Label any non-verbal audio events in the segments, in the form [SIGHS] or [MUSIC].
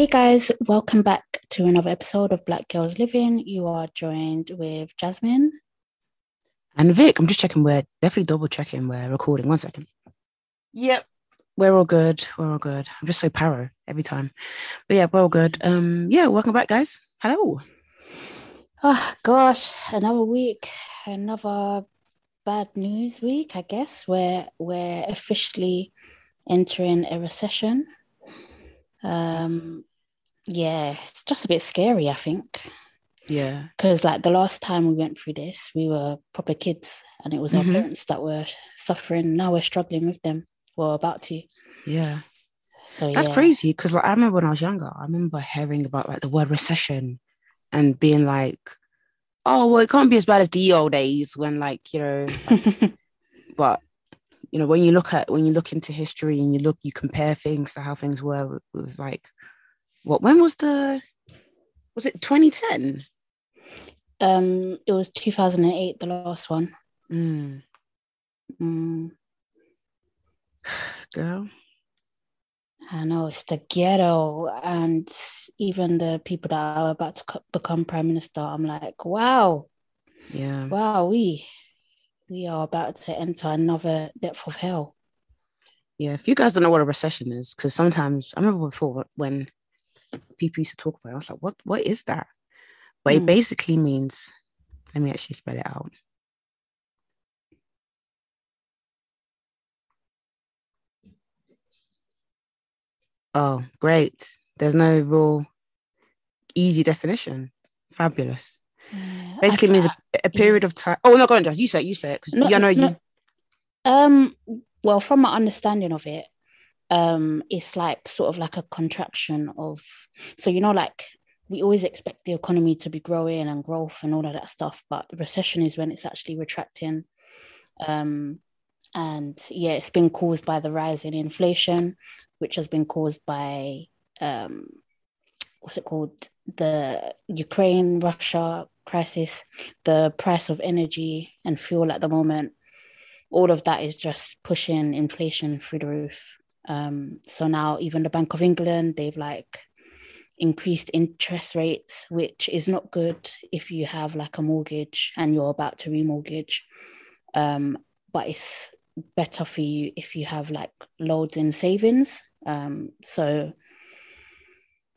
Hey guys, welcome back to another episode of Black Gals Livin. You are joined with Jasmine. And Vic, I'm just checking we're definitely double checking we're recording. One second. Yep. We're all good. We're all good. I'm just so paro every time. But yeah, we're all good. Um, yeah, welcome back, guys. Hello. Oh gosh, another week, another bad news week, I guess. We're we're officially entering a recession. Um yeah, it's just a bit scary, I think. Yeah. Because like the last time we went through this, we were proper kids and it was our Mhm. parents that were suffering. Now we're struggling with them. We're about to. Yeah. So That's yeah. crazy. Cause like I remember when I was younger, I remember hearing about like the word recession and being like, oh well, it can't be as bad as the old days when like, you know, like, [LAUGHS] but you know, when you look at when you look into history and you look, you compare things to how things were with, with like what when was the was it 2010? um it was 2008, the last one. Mm, Mm, [SIGHS] girl. I know it's the ghetto, and even the people that are about to co- become prime minister. I'm like, wow, Yeah. wow, we we are about to enter another depth of hell. Yeah, if you guys don't know what a recession is, because sometimes I remember before when people used to talk about it, I was like, what what is that? But it Mm. basically means, let me actually spell it out. Oh, great. There's no real easy definition. Fabulous. Uh, Basically means a, a period of time. Oh, no, go on, Jazz. You say it, you say it. Because No, yeah, I know no. you. Um, well, from my understanding of it, um, it's like sort of like a contraction of so you know, like we always expect the economy to be growing and growth and all of that stuff, but recession is when it's actually retracting. Um, and yeah, it's been caused by the rise in inflation, which has been caused by um, what's it called? The Ukraine Russia crisis, the price of energy and fuel at the moment all of that is just pushing inflation through the roof. Um, so now even the Bank of England, they've like increased interest rates, which is not good if you have like a mortgage and you're about to remortgage. Um, but it's better for you if you have like loads in savings. Um, so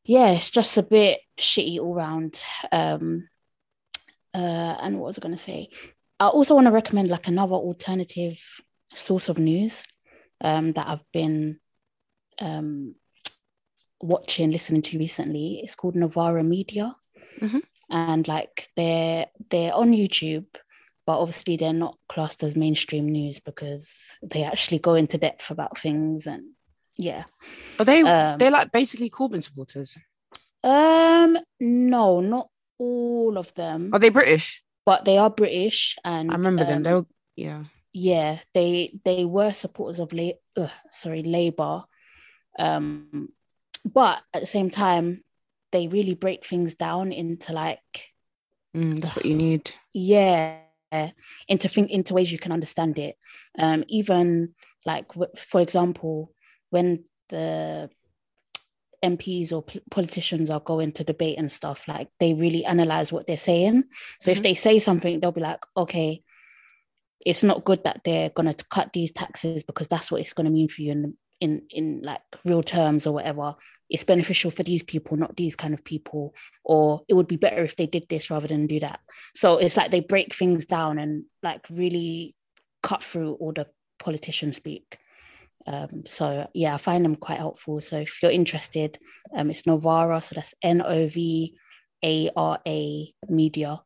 yeah, it's just a bit shitty all round. Um, uh, and what was I going to say? I also want to recommend like another alternative source of news um, that I've been um, watching, listening to recently. It's called Novara Media, Mhm. and like they're they're on YouTube, but obviously they're not classed as mainstream news because they actually go into depth about things and yeah. Are they Um, they're like basically Corbyn supporters? Um, no, not all of them, Are they British? but they are British and I remember them. um, They were yeah. yeah, they they were supporters of la- ugh, sorry Labour, um, but at the same time, they really break things down into like Mm, that's what you need. yeah into think into ways you can understand it um even like for example when the MPs or p- politicians are going to debate and stuff like they really analyze what they're saying so if Mhm. they say something they'll be like okay it's not good that they're going to cut these taxes because that's what it's going to mean for you in in in like real terms or whatever it's beneficial for these people not these kind of people. Or it would be better if they did this rather than do that. So it's like they break things down and like really cut through all the politician speak. Um, so yeah i find them quite helpful. So if you're interested um, it's novara so that's n-o-v-a-r-a media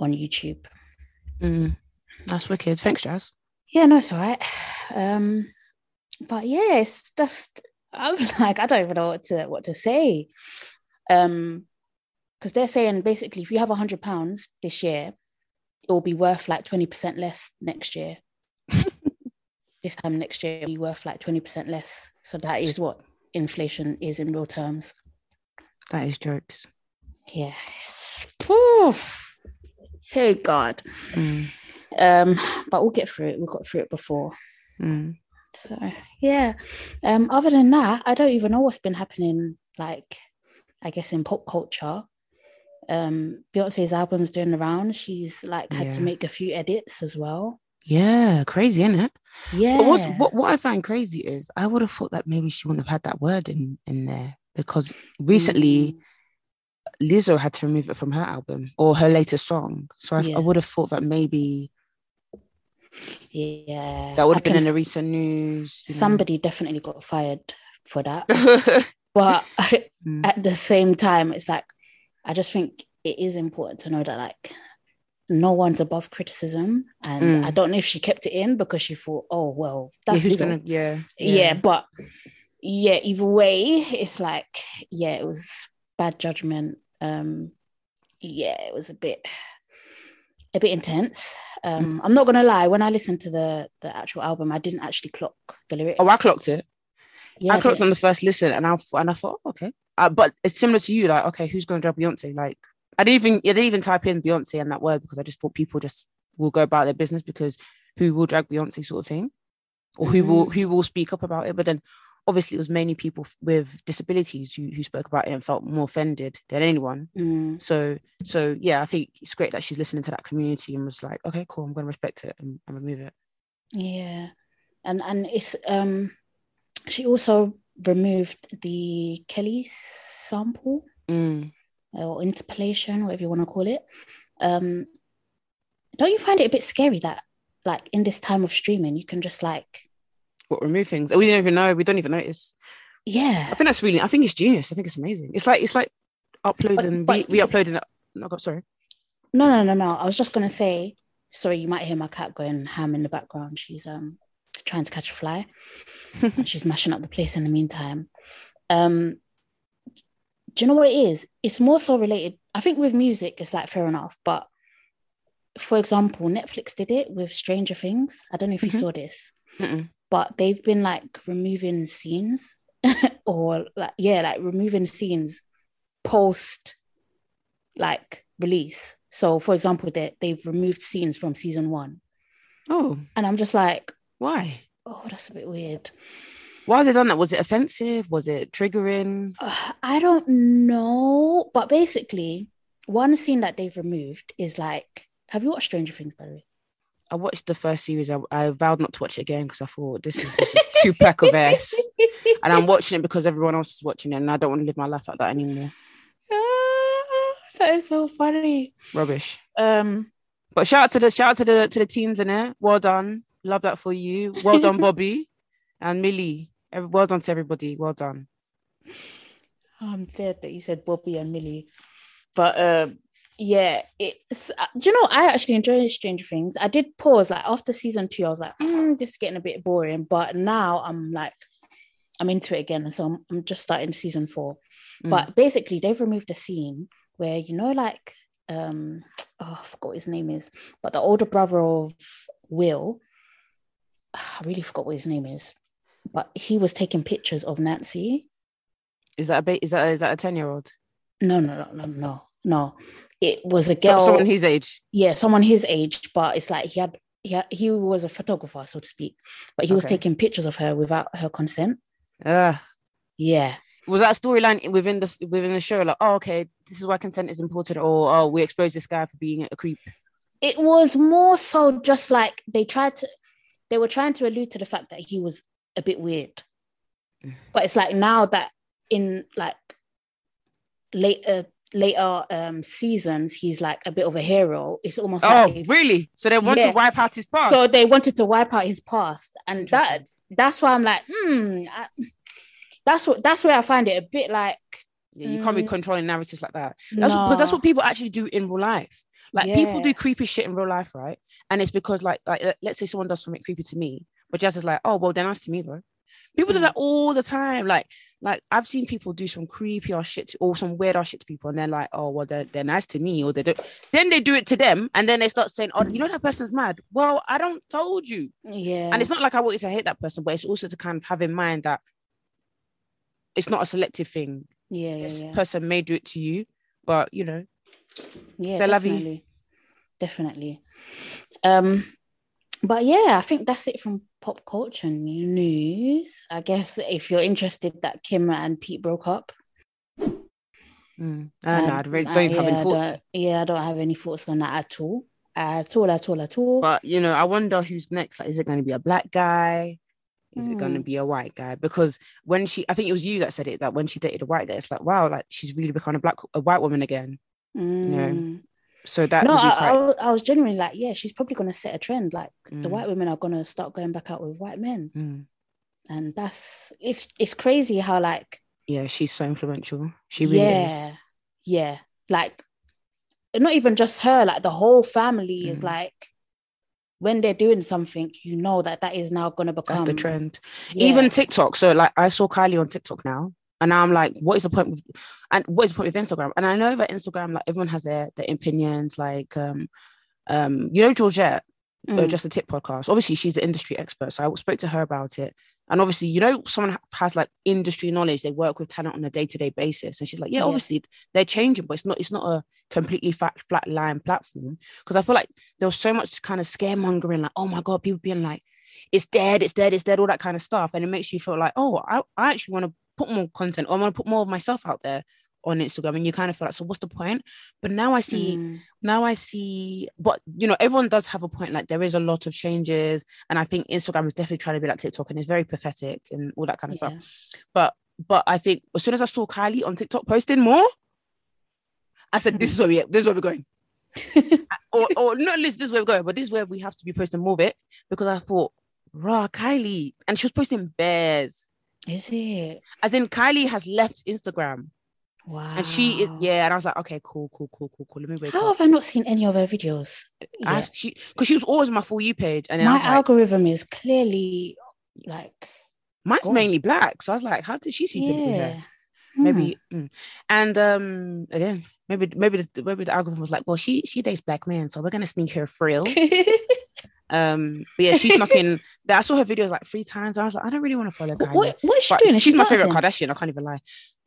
on youtube. Mm, that's wicked. Thanks, Jazz. yeah no it's all right. [SIGHS] Um but yeah it's just i'm [LAUGHS] like i don't even know what to what to say. Um because they're saying basically if you have a hundred pounds this year it will be worth like 20% less next year. [LAUGHS] This time next year it'll be worth like 20% less. So that is what inflation is in real terms. That is jokes. yes. Poof. hey god. Mm, um but we'll get through it. We got through it before. Mm. So yeah. Um, other than that, I don't even know what's been happening, like I guess in pop culture. Um, Beyonce's album's doing around. She's like had to make a few edits as well. Yeah, crazy, isn't it? Yeah. But what what I find crazy is I would have thought that maybe she wouldn't have had that word in in there because recently Mm, Lizzo had to remove it from her album or her latest song. So I, Yeah. I would have thought that maybe yeah. that would I have been in the recent news. you know. somebody definitely got fired for that. [LAUGHS] but Mm. at the same time, it's like I just think it is important to know that like no one's above criticism. And Mm. I don't know if she kept it in because she thought, oh well, Yeah, that's who's gonna, yeah, yeah. but yeah either way it's like yeah it was bad judgment um yeah it was a bit a bit intense. Um i'm not gonna lie when i listened to the the actual album i didn't actually clock the lyrics Oh, I clocked it. yeah I clocked on the first listen, and I and I thought, oh, okay, uh, but it's similar to you. Like, okay, who's gonna drag Beyonce? Like, I didn't even I didn't even type in Beyonce and that word because I just thought people just will go about their business because who will drag Beyonce sort of thing, or who will who will speak up about it. But then, obviously, it was mainly people f- with disabilities who who spoke about it and felt more offended than anyone. Mm, So so yeah, I think it's great that she's listening to that community and was like, okay, cool, I'm gonna respect it and, and remove it. yeah and and it's um she also removed the kelly sample Mm. or interpolation, whatever you want to call it. Um, don't you find it a bit scary that, like, in this time of streaming, you can just like, What remove things? We don't even know. We don't even notice. yeah, I think that's really. I think it's genius. I think it's amazing. It's like it's like uploading, but- re uploading. No, God, sorry. no, no, no, no. I was just gonna say, sorry, you might hear my cat going ham in the background. She's um trying to catch a fly. [LAUGHS] she's mashing up the place in the meantime. Um, do you know what it is? It's more so related. I think with music, it's like fair enough, but for example, Netflix did it with Stranger Things. I don't know if you Mhm. saw this. Mm-mm. But they've been like removing scenes [LAUGHS] or like yeah like removing scenes post like release so for example they, they've removed scenes from season one Oh, and i'm just like why? oh that's a bit weird Why have they done that? Was it offensive? Was it triggering? Uh, i don't know but basically one scene that they've removed is like have you watched stranger things by the way I watched the first series. I, I vowed not to watch it again because I thought this is a two pack of ass, and I'm watching it because everyone else is watching it, and I don't want to live my life like that anymore. Ah, that is so funny Rubbish. um But shout out to the shout out to the to the teens in there. Well done. Love that for you. Well done, [LAUGHS] Bobby and Millie. Every, well done to everybody. Well done. I'm glad that you said Bobby and Millie. But um, yeah, it's uh, do you know I actually enjoy Stranger Things. I did pause like after season two, I was like, mm, this is getting a bit boring. But now I'm like, I'm into it again. So I'm, I'm just starting season four. Mm. But basically, they've removed a scene where you know, like, um, [TSK] oh, I forgot what his name is, but the older brother of Will, [SIGHS] I really forgot what his name is, but he was taking pictures of Nancy. Is that a ba- is that is that a ten year old? No, no, no, no, no, no. It was a girl. someone his age. yeah, someone his age, but it's like he had he had, he was a photographer, so to speak, but he was Okay. taking pictures of her without her consent. Uh, Yeah, was that storyline within the within the show? Like, oh, okay, this is why consent is important, or oh, we expose this guy for being a creep. it was more so just like they tried to they were trying to allude to the fact that he was a bit weird but it's like now that in like later later um seasons he's like a bit of a hero it's almost Oh, like really? So they want Yeah. to wipe out his past. so they wanted to wipe out his past and that that's why i'm like hmm that's what that's where i find it a bit like yeah, you can't be Mm. controlling narratives like that. That's because that's what people actually do in real life. Like people do creepy shit in real life, right? And it's because like like let- let's say someone does something creepy to me, but Jazz is like, oh well, they're nice to me though. People do Mm. that all the time. Like like I've seen people do some creepy or shit to, or some weird ass shit to people, and they're like, oh well, they're, they're nice to me, or they don't. Then they do it to them, and then they start saying, oh, you know that person's mad. Well, I don't told you. yeah And it's not like I want you to hate that person, but it's also to kind of have in mind that it's not a selective thing. yeah yeah, This yeah. person may do it to you, but you know, yeah vie. definitely definitely um but yeah i think that's it from pop culture news i guess if you're interested that kim and pete broke up mm, I don't I um, really don't uh, even have yeah, any I thoughts. don't- yeah i don't have any thoughts on that at all at all at all at all But you know, I wonder who's next. Like, is it going to be a black guy? Is it going to Hmm. be a white guy? Because when she, I think it was you that said it that when she dated a white guy, it's like wow, like she's really becoming a black, a white woman again. Mm. So that no I, I, quite. was- I was genuinely like yeah she's probably going to set a trend like the Mm. white women are going to start going back out with white men Mm. and that's it's it's crazy how like Yeah, she's so influential. She really yeah is. yeah like not even just her like the whole family is Mm. like when they're doing something you know that that is now going to That's become the trend. Yeah. Even TikTok. So like, I saw Kylie on TikTok now, and I'm like, what is the point with, and what is the point with Instagram? And I know that Instagram, like everyone has their their opinions. Like, um, um, you know, Georgette. uh, Mm. just a tip podcast. Obviously, she's the industry expert, so I spoke to her about it. And obviously, you know, someone has like industry knowledge. They work with talent on a day to day basis, and she's like, yeah, Yes. obviously they're changing, but it's not it's not a completely flat flat line platform because I feel like there was so much kind of scaremongering, like, oh my god, people being like, it's dead, it's dead, it's dead, all that kind of stuff, and it makes you feel like, oh, I, I actually want to put more content, or I want to put more of myself out there on Instagram, and you kind of feel like, so what's the point? But now I see Mm. now I see, but you know, everyone does have a point. Like there is a lot of changes, and I think Instagram is definitely trying to be like TikTok, and it's very pathetic and all that kind of Yeah. stuff. But but I think as soon as I saw Kylie on TikTok posting more, I said, "This is where we this is where we're going." [LAUGHS] or or not at least this is where we're going, but this is where we have to be posting more of it because I thought, "Raw, Kylie," and she was posting bears. Is it As in, Kylie has left Instagram, wow and she is yeah. And I was like, "Okay, cool, cool, cool, cool, cool." Let me wake how up. have i not seen any of her videos I, yet? she because she was always on my for you page, and then my was like, algorithm is clearly like mine's God. mainly black. So I was like, how did she see yeah. through yeah there? Maybe, mm. and um, again, maybe maybe the maybe the algorithm was like, well, she she dates black men, so we're gonna sneak her frill. [LAUGHS] um, but yeah, she snuck in. [LAUGHS] I saw her videos like three times. I was like, I don't really want to follow Kylie. what, what is she But doing? Is she's she my favorite? Kardashian. I can't even lie.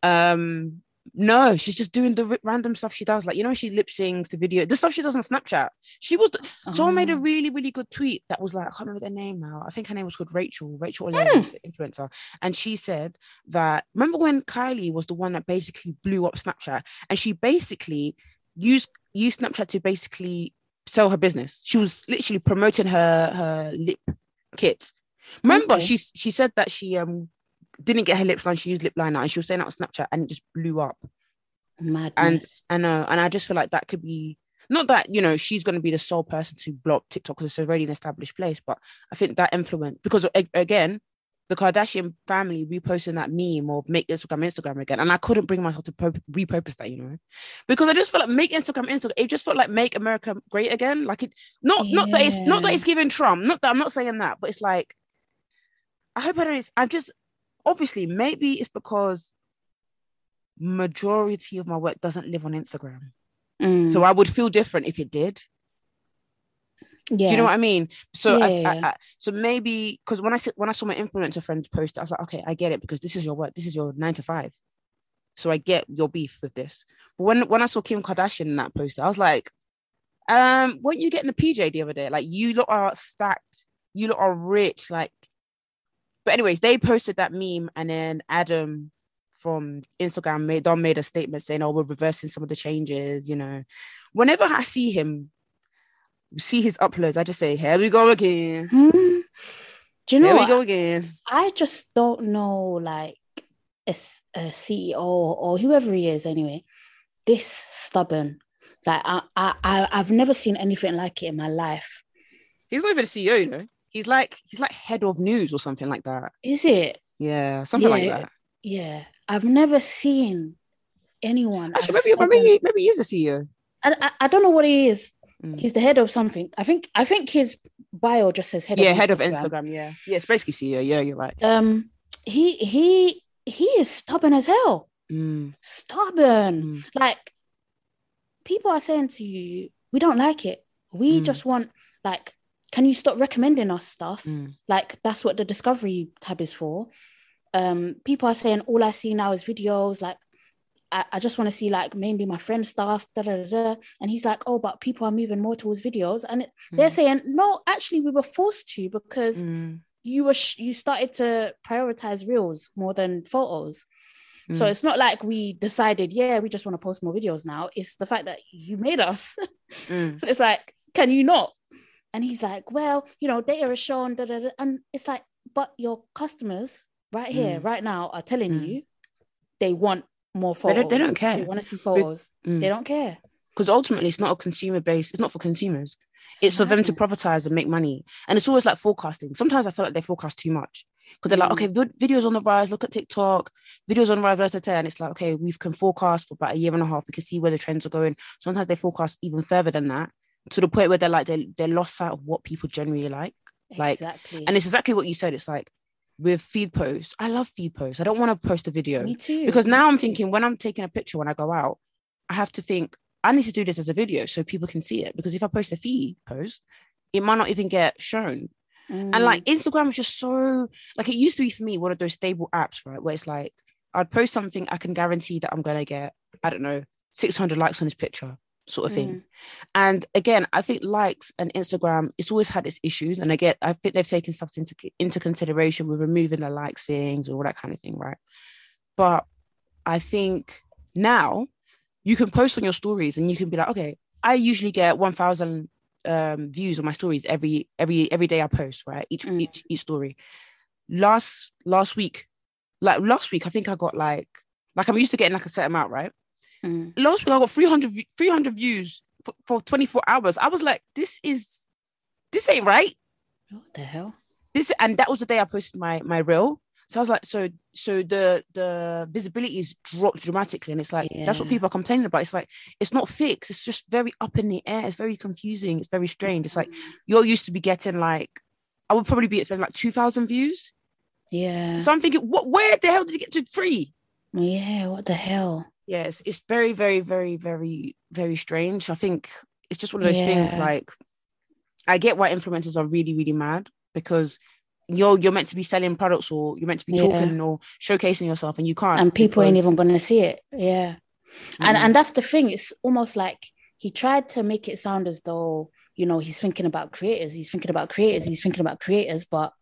Um, no, she's just doing the random stuff she does. Like you know, she lip syncs the video, the stuff she does on Snapchat. She was someone made a Oh. really really good tweet that was like I can't remember their name now. I think her name was called Rachel. Rachel. O'Leary, the influencer, and she said that remember when Kylie was the one that basically blew up Snapchat, and she basically used used Snapchat to basically sell her business. She was literally promoting her her lip kits. Remember, Okay. she she said that she um didn't get her lips done. She used lip liner, and she was saying that on Snapchat, and it just blew up. Madness. And I know, and I just feel like that could be not that you know she's going to be the sole person to block TikTok because it's already an established place, but I think that influence because again, the Kardashian family reposting that meme of make Instagram Instagram again, and I couldn't bring myself to po- repurpose that, you know, because I just felt like make Instagram Instagram. It just felt like make America great again. Like it, not not that it's not that it's giving Trump. Not that I'm not saying that, but it's like I hope I don't. I'm just obviously maybe it's because majority of my work doesn't live on Instagram. Mm. So I would feel different if it did. Yeah. Do you know what I mean? So, Yeah, I, yeah, I, yeah. I, so maybe because when I when I saw my influencer friend post, I was like, okay, I get it because this is your work, this is your nine to five. So I get your beef with this. But when when I saw Kim Kardashian in that post, I was like, um, weren't you getting a PJ the other day? Like you lot are stacked, you lot are rich. Like, but anyways, they posted that meme, and then Adam from Instagram made Don made a statement saying, "Oh, we're reversing some of the changes." You know, whenever I see him, see his uploads, I just say, "Here we go again. Hmm. Do you know Here we go again." I just don't know, like a, a CEO or whoever he is. Anyway, this stubborn. Like I, I, I, I've never seen anything like it in my life. He's not even a CEO, you know. He's like he's like head of news or something like that. Is it? Yeah, something like that. Yeah, I've never seen anyone. Actually, maybe maybe maybe he is a CEO. I, I, I don't know what he is. Mm. He's the head of something. I think. I think his bio just says head yeah, of head of Instagram. Yeah, yeah, it's basically CEO. Yeah, you're right. Um, he he he is stubborn as hell. Mm, Stubborn. mm, Like people are saying to you, we don't like it. We Mm. just want like, can you stop recommending us stuff? mm, Like that's what the discovery tab is for. Um, people are saying all I see now is videos. Like I, I just want to see like mainly my friend stuff. Da, da, da. And he's like, oh, but people are moving more towards videos, and it, they're mm, saying no. Actually, we were forced to because mm, you were sh- you started to prioritize reels more than photos. So mm. it's not like we decided, yeah, we just want to post more videos now. It's the fact that you made us. [LAUGHS] Mm. so it's like, can you not? And he's like, well, you know, data is shown, da, da, da. and it's like, but your customers right here, Mm. right now, are telling Mm. you they want more They photos. don't- they don't care. They want to see photos. Mm. They don't care. because ultimately it's not a consumer base it's not for consumers it's for them to profitize and make money and it's always like forecasting sometimes i feel like they forecast too much because they're like Mm. okay vid- videos on the rise look at tiktok videos on the rise blah, blah, blah, and it's like okay we can forecast for about a year and a half we can see where the trends are going sometimes they forecast even further than that to the point where they're like they they lost sight of what people generally like like- exactly. and it's exactly what you said it's like with feed posts i love feed posts i don't want to post a video me too. because now I'm thinking when I'm taking a picture when I go out, I have to think I need to do this as a video so people can see it. Because if I post a feed post, it might not even get shown. And Mm. like Instagram is just so like it used to be for me one of those stable apps, right? Where it's like I'd post something I can guarantee that I'm gonna get I don't know 600 likes on this picture, sort of thing. Mm. And again, I think likes and Instagram, it's always had its issues. And again, I think they've taken stuff into into consideration with removing the likes things or all that kind of thing, right? But I think now you can post on your stories and you can be like, okay, I usually get 1,000 um, views on my stories every every every day I post, right? Each Mm. each each story. Last last week, like last week, I think I got like like I'm used to getting like a set amount, right? Mm. last week I got 300, 300 views for, for 24 hours. I was like, this is, this ain't right. What the hell? This, and that was the day I posted my, my reel. So I was like, so, so the, the visibility is dropped dramatically. And it's like, that's what people are complaining about. It's like, it's not fixed. It's just very up in the air. It's very confusing. It's very strange. It's like, you're used to be getting like, I would probably be expecting like 2000 views. Yeah. So I'm thinking, what, where the hell did it get to three? yeah. What the hell? Yes it's very very very very very strange i think it's just one of those things like i get why influencers are really really mad because you're you're meant to be selling products or you're meant to be Yeah. talking or showcasing yourself and you can't and people ain't even gonna see it. Yeah. And Mm. and that's the thing. It's almost like he tried to make it sound as though, you know, he's thinking about creators, he's thinking about creators, he's thinking about creators, but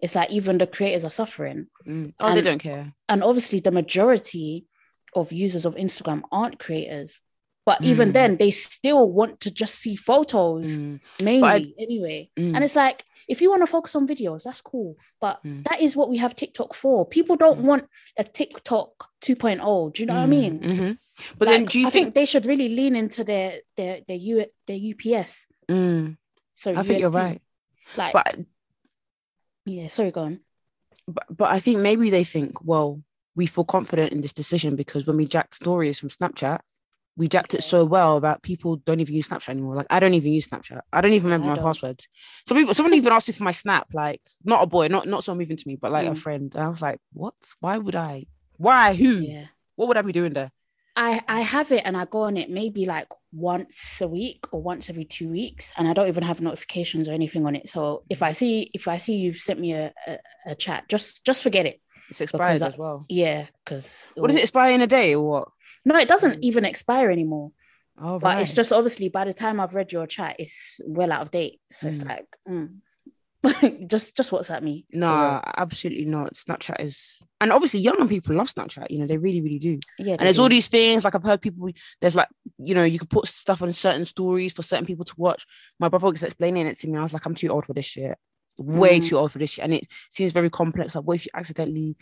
it's like even the creators are suffering. Mm. oh they don't care And obviously the majority of users of Instagram aren't creators. But even Mm. then, they still want to just see photos Mm. mainly anyway. Mm. And it's like, if you want to focus on videos, that's cool. But Mm. that is what we have TikTok for. People don't Mm. want a TikTok 2.0. Do you know what I mean? Mhm. but then do you I think, think they should really lean into their their their U their UPS. Mm. So i think you're right Like, but yeah, sorry, go on. but, but I think maybe they think, well, we feel confident in this decision because when we jacked stories from Snapchat, we jacked it so well that people don't even use Snapchat anymore. Like I don't even use Snapchat. I don't even remember I my don't. passwords. Some people, someone even asked me for my Snap, like not a boy, not not someone moving to me, but like a Mm. friend. And I was like, what? Why would I? Why? Who? Yeah, What would I be doing there? I I have it and I go on it maybe like once a week or once every two weeks, and I don't even have notifications or anything on it. So if I see if I see you've sent me a, a, a chat, just just forget it. It's expired as well. Yeah, because What does it expire in a day or what? No, it doesn't even expire anymore. Oh, But it's just obviously by the time I've read your chat, it's well out of date. So it's Mm. like, mm. [LAUGHS] just just WhatsApp me. no, absolutely not. Snapchat is, and obviously young people love Snapchat. You know, they really, really do. Yeah, And there's do. all these things like I've heard people. There's like you know you can put stuff on certain stories for certain people to watch. My brother was explaining it to me. I was like, I'm too old for this shit. Way Mm. too old for this shit. And it seems very complex. Like, what if you accidentally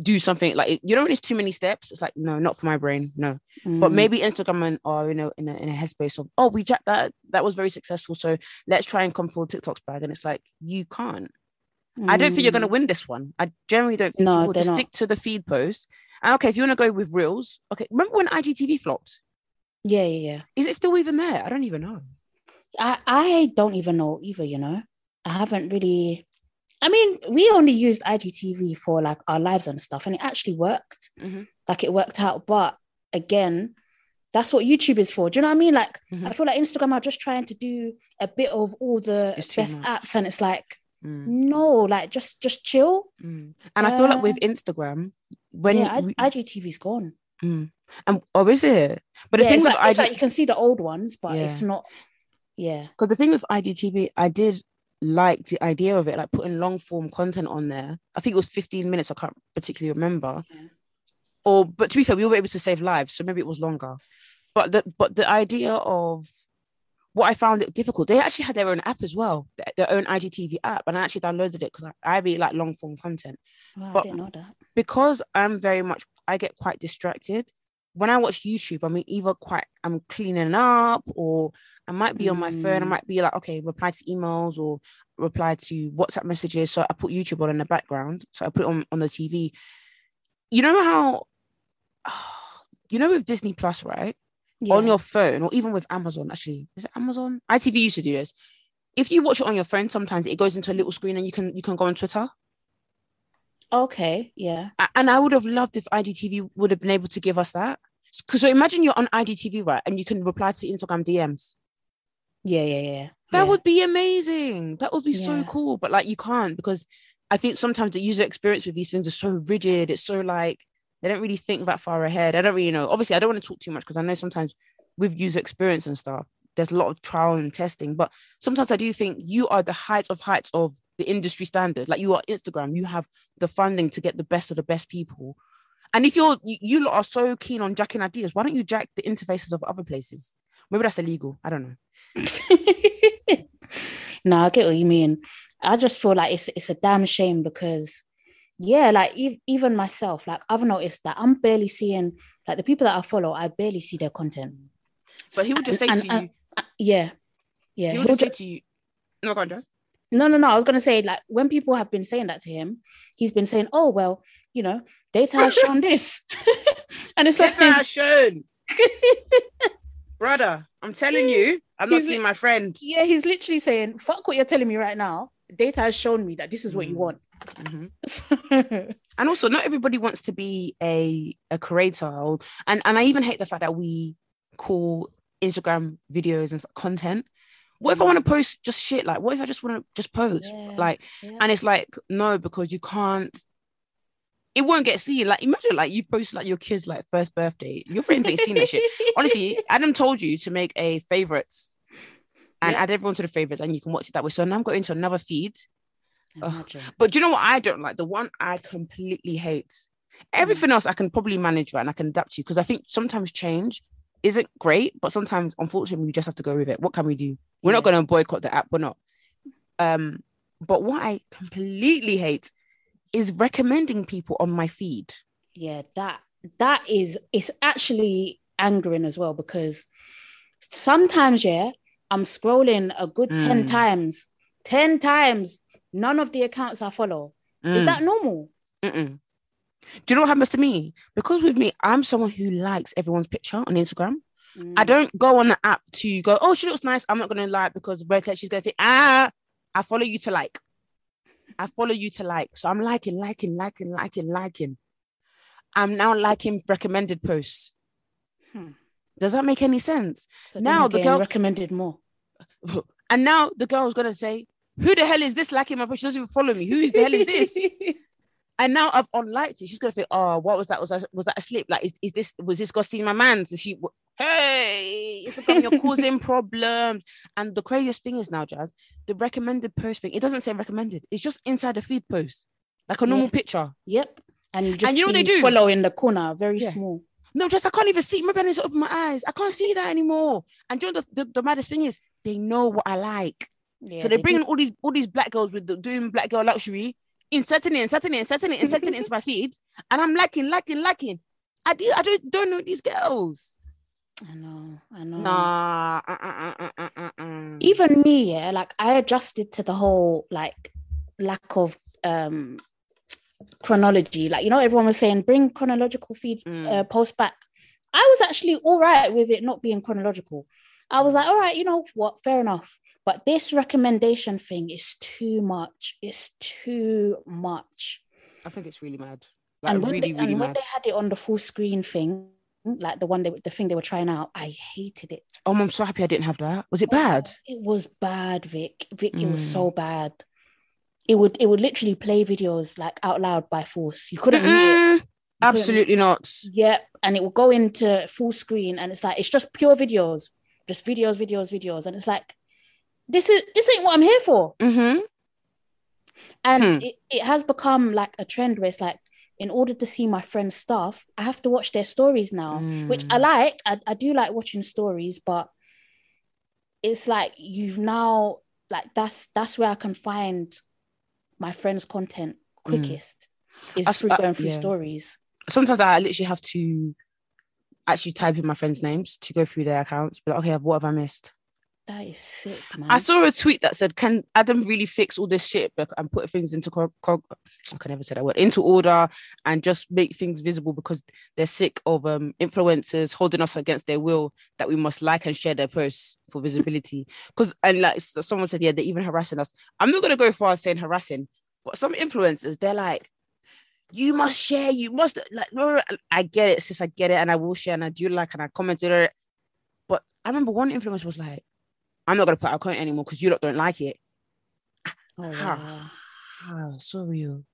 do something like you know when it's too many steps? It's like no, not for my brain. No. But Mm. maybe Instagram and are in a in a in a headspace of oh we jacked that that was very successful. So let's try and come TikTok's bag. And it's like you can't. I don't think you're going to Mm. win this one. I generally don't think No, you will. Just not. stick to the feed post. And okay, if you want to go with reels, okay. Remember when IGTV flopped? Yeah, yeah, yeah. Is it still even there? I don't even know. I I don't even know either. You know, I haven't really. I mean, we only used IGTV for like our lives and stuff, and it actually worked. Mhm. Like it worked out, but again, that's what YouTube is for. Do you know what I mean? Like Mhm. I feel like Instagram are just trying to do a bit of all the It's best apps, and it's like Mm, no, like just just chill. mm. And I feel like with Instagram, when yeah, we- IGTV's gone. mm. and oh, is it? But the yeah, thing with like, IG, like you can see the old ones, but it's not. Yeah, because the thing with IGTV, I did like the idea of it, like putting long form content on there. I think it was 15 minutes. I can't particularly remember. Yeah. Or, but to be fair, we were able to save lives, so maybe it was longer. But the but the idea of what I found it difficult, they actually had their own app as well, their, own IGTV app, and I actually downloaded it because I, I really like long form content. wow, But- I didn't know that. because I'm very much I get quite distracted. When I watch YouTube, I mean either quite I'm cleaning up or I might be on my phone, I Mm. might be like, okay, reply to emails or reply to WhatsApp messages. So I put YouTube on in the background. So I put it on, on the TV. You know how [SIGHS] you know with Disney Plus, right? On your phone, or even with Amazon, actually, is it Amazon? ITV used to do this. If you watch it on your phone, sometimes it goes into a little screen and you can you can go on Twitter. Okay, yeah. And I would have loved if IGTV would have been able to give us that. Because so imagine you're on IGTV, right, and you can reply to Instagram DMs. Yeah, yeah, yeah. That yeah. would be amazing. That would be so cool. But like you can't because I think sometimes the user experience with these things is so rigid. It's so like they don't really think that far ahead. I don't really know. Obviously, I don't want to talk too much because I know sometimes with user experience and stuff, there's a lot of trial and testing. But sometimes I do think you are the height of heights of the industry standard. Like you are Instagram, you have the funding to get the best of the best people. And if you're you, you are so keen on jacking ideas, why don't you jack the interfaces of other places? Maybe that's illegal. I don't know. [LAUGHS] no, I get what you mean. I just feel like it's it's a damn shame because, yeah, like e- even myself, like I've noticed that I'm barely seeing like the people that I follow, I barely see their content. But he would just say And- to you, and- Uh, yeah, yeah. he he'll would just say ju- to you, no, go on, Jazz. No, no, no. I was gonna say like when people have been saying that to him, he's been saying, "Oh well, you know, data has shown this," [LAUGHS] and it's like, Data has shown. [LAUGHS] Brother, I'm telling you, I'm not seeing li- my friend. yeah, he's literally saying, "Fuck what you're telling me right now. Data has shown me that this is what you Mm. want." Mhm. [LAUGHS] And also, not everybody wants to be a, a creator. And, and I even hate the fact that we call Instagram videos and content. What if I want to post just shit? Like, what if I just want to just post? Yeah, Like, yeah. and it's like, no, because you can't. It won't get seen. Like, imagine like you've posted like your kid's like first birthday. Your friends ain't seen that shit. [LAUGHS] honestly, Adam told you to make a favorites and Yeah. add everyone to the favorites, and you can watch it that way. So now I'm going to another feed. But do you know what I don't like? The one I completely hate. Mm. Everything else I can probably manage right and I can adapt to because I think sometimes change isn't great, but sometimes unfortunately we just have to go with it. What can we do? We're not going to boycott the app. We're not. Um, but what I completely hate is recommending people on my feed. yeah that that is it's actually angering as well because sometimes yeah i'm scrolling a good 10 Mm. times 10 times none of the accounts i follow is Mm. that normal Mm-mm. Do you know what happens to me? Because with me, I'm someone who likes everyone's picture on Instagram. I Mm. don't go on the app to go, oh, she looks nice. I'm not going to like because Red she's going to think, ah, I follow you to like. I follow you to like. So I'm liking, liking, liking, liking, liking. I'm now liking recommended posts. Hmm. Does that make any sense? So Now the girl- recommended more. [LAUGHS] And now the girl's gonna say, "Who the hell is this liking my post? She doesn't even follow me. Who the hell is this?" [LAUGHS] And now I've unliked it. She's gonna think, "Oh, what was that? Was that was that a slip? Like, is, is this was this girl seeing my man? So she, hey, Instagram, you're [LAUGHS] causing problems." And the craziest thing is now, Jazz, the recommended post thing. It doesn't say recommended. It's just inside the feed post, like a normal Yeah. picture. Yep. And you just you know what they do? follow in the corner, very Yeah. small. No, just I can't even see. Maybe I need to open my eyes. I can't see that anymore. And you know the, the, the maddest thing is they know what I like. Yeah, so they're they bringing do. all these all these black girls with the, doing black girl luxury, inserting it, inserting it, inserting it, inserting it into my feed, and I'm liking, liking, liking. I do, I don't don't know these girls. I know, I know. Nah. Uh, uh, uh, uh, uh, uh. Even me, yeah, like I adjusted to the whole like lack of um chronology. Like, you know, everyone was saying bring chronological feed Mm. uh, post back. I was actually all right with it not being chronological. I was like, all right, you know what, fair enough. But this recommendation thing is too much. It's too much. I think it's really mad. Like and when, really, they, really and when they had it on the full screen thing, like the one they, the thing they were trying out, I hated it. Oh, I'm so happy I didn't have that. Was it bad? It was bad, Vic. Vic, it was Mm. so bad. It would it would literally play videos like out loud by force. You couldn't mute it. You couldn't- Absolutely not. Yep. And it will go into full screen and it's like it's just pure videos. Just videos, videos, videos. And it's like, this is this ain't what I'm here for. Mm-hmm. And Hmm. it, it has become like a trend where it's like, in order to see my friends' stuff, I have to watch their stories now, which I Mm. like. I, I do like watching stories, but it's like you've now like that's that's where I can find my friends' content quickest is I s- through going through yeah. stories. Sometimes I literally have to actually type in my friends' names to go through their accounts. But okay, what have I missed? That is sick, man. I saw a tweet that said, "Can Adam really fix all this shit and put things into co- co- I can never say that word into order and just make things visible because they're sick of um influencers holding us against their will that we must like and share their posts for visibility." [LAUGHS] Because and like someone said, yeah, they're even harassing us. I'm not gonna go far as saying harassing, but some influencers they're like. You must share. You must like. blah, blah, blah." I get it, sis. I get it, and I will share, and I do like, and I commented it. But I remember one influencer was like, I'm not gonna put out content anymore because you lot don't like it. oh, wow. Ah, so real.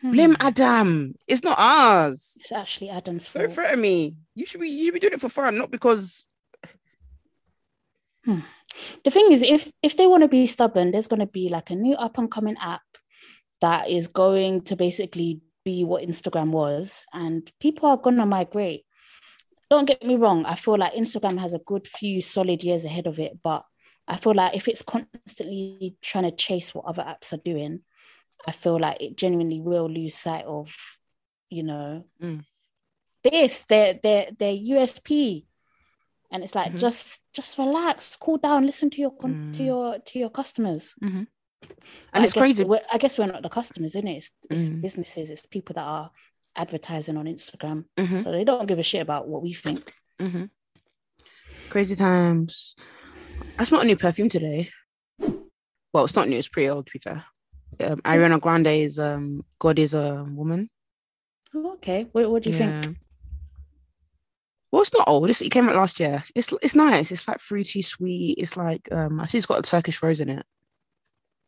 Hmm. Blame Adam. It's not ours. It's actually Adam's Don't fault. threaten me. You should be you should be doing it for fun, not because the thing is if if they want to be stubborn there's going to be like a new up and coming app that is going to basically be what instagram was and people are going to migrate don't get me wrong i feel like instagram has a good few solid years ahead of it but i feel like if it's constantly trying to chase what other apps are doing i feel like it genuinely will lose sight of you know Mm. this their their their usp and it's like Mhm. just just relax cool down listen to your con- to Mm. your to your customers and But it's crazy. i guess we're not the customers in it it's, it's Mm. businesses it's people that are advertising on instagram Mhm, so they don't give a shit about what we think mhm. Crazy times. I smelled a new perfume today. Well, it's not new, it's pretty old to be fair. Um, Ariana Grande is um God is a woman. Oh, okay what, what do you Yeah. think Well, it's not old. It's, it came out last year. It's it's nice. It's like fruity, sweet. It's like um, I think it's got a Turkish rose in it,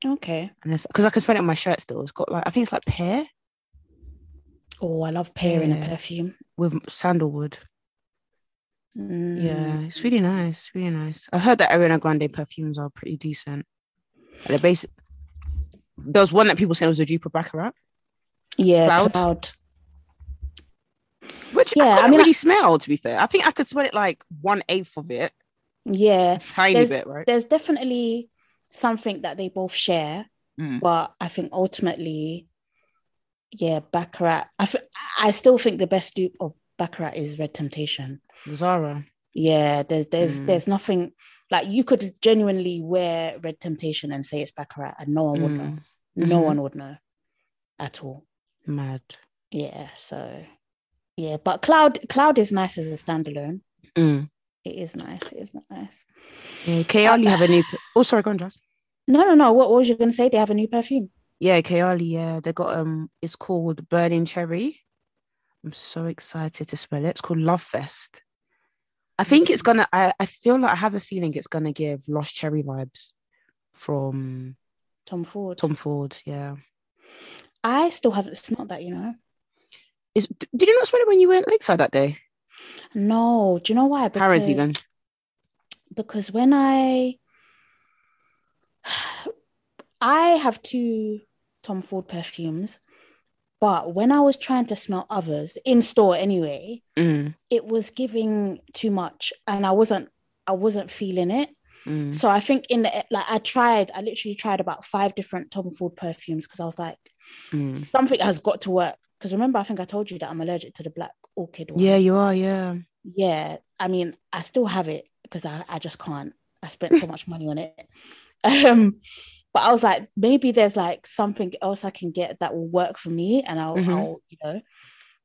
okay and it's because I can smell it on my shirt still. It's got like I think it's like pear oh i love pear in a perfume with sandalwood. Mm. Yeah, it's really nice, really nice. I heard that Ariana Grande perfumes are pretty decent. They're basic. There was one that people said was a dupe of Baccarat, yeah Cloud? cloud. which Yeah, I I mean, I- really smell. To be fair, I think I could smell it like one eighth of it, yeah tiny There's- bit, right? there's definitely something that they both share Mm. but I think ultimately, yeah, Baccarat. I f- I still think the best dupe of Baccarat is Red Temptation. Zara. Yeah, there's there's Mm. there's nothing like you could genuinely wear Red Temptation and say it's Baccarat, and no one would know. Mm, No Mhm. one would know at all. Mad. Yeah, so yeah, but Cloud Cloud is nice as a standalone. Mm. It is nice. It is nice. Yeah, Kayali have a new. Oh, sorry, go on, Jazz. No, no, no. What, what was you gonna say? They have a new perfume. Yeah, Kayali. Yeah, they got um. It's called Burning Cherry. I'm so excited to smell it. It's called Love Fest. I think it's gonna. I, I feel like I have a feeling it's gonna give Lost Cherry vibes from Tom Ford. Tom Ford. Yeah. I still haven't smelled that, you know. Is, did you not smell it when you went Lakeside that day? No, do you know why? Parents Because, even. because when I [SIGHS] I have two Tom Ford perfumes, but when I was trying to smell others in store anyway, Mm, it was giving too much and I wasn't I wasn't feeling it. mm, So I think in the like I tried, I literally tried about five different Tom Ford perfumes because I was like, mm. something has got to work. Because remember, I think I told you that I'm allergic to the black orchid one. Yeah, you are. Yeah. Yeah. I mean, I still have it because I, I just can't. I spent so [LAUGHS] much money on it. Um, but I was like, maybe there's like something else I can get that will work for me and I'll, Mhm. I'll you know.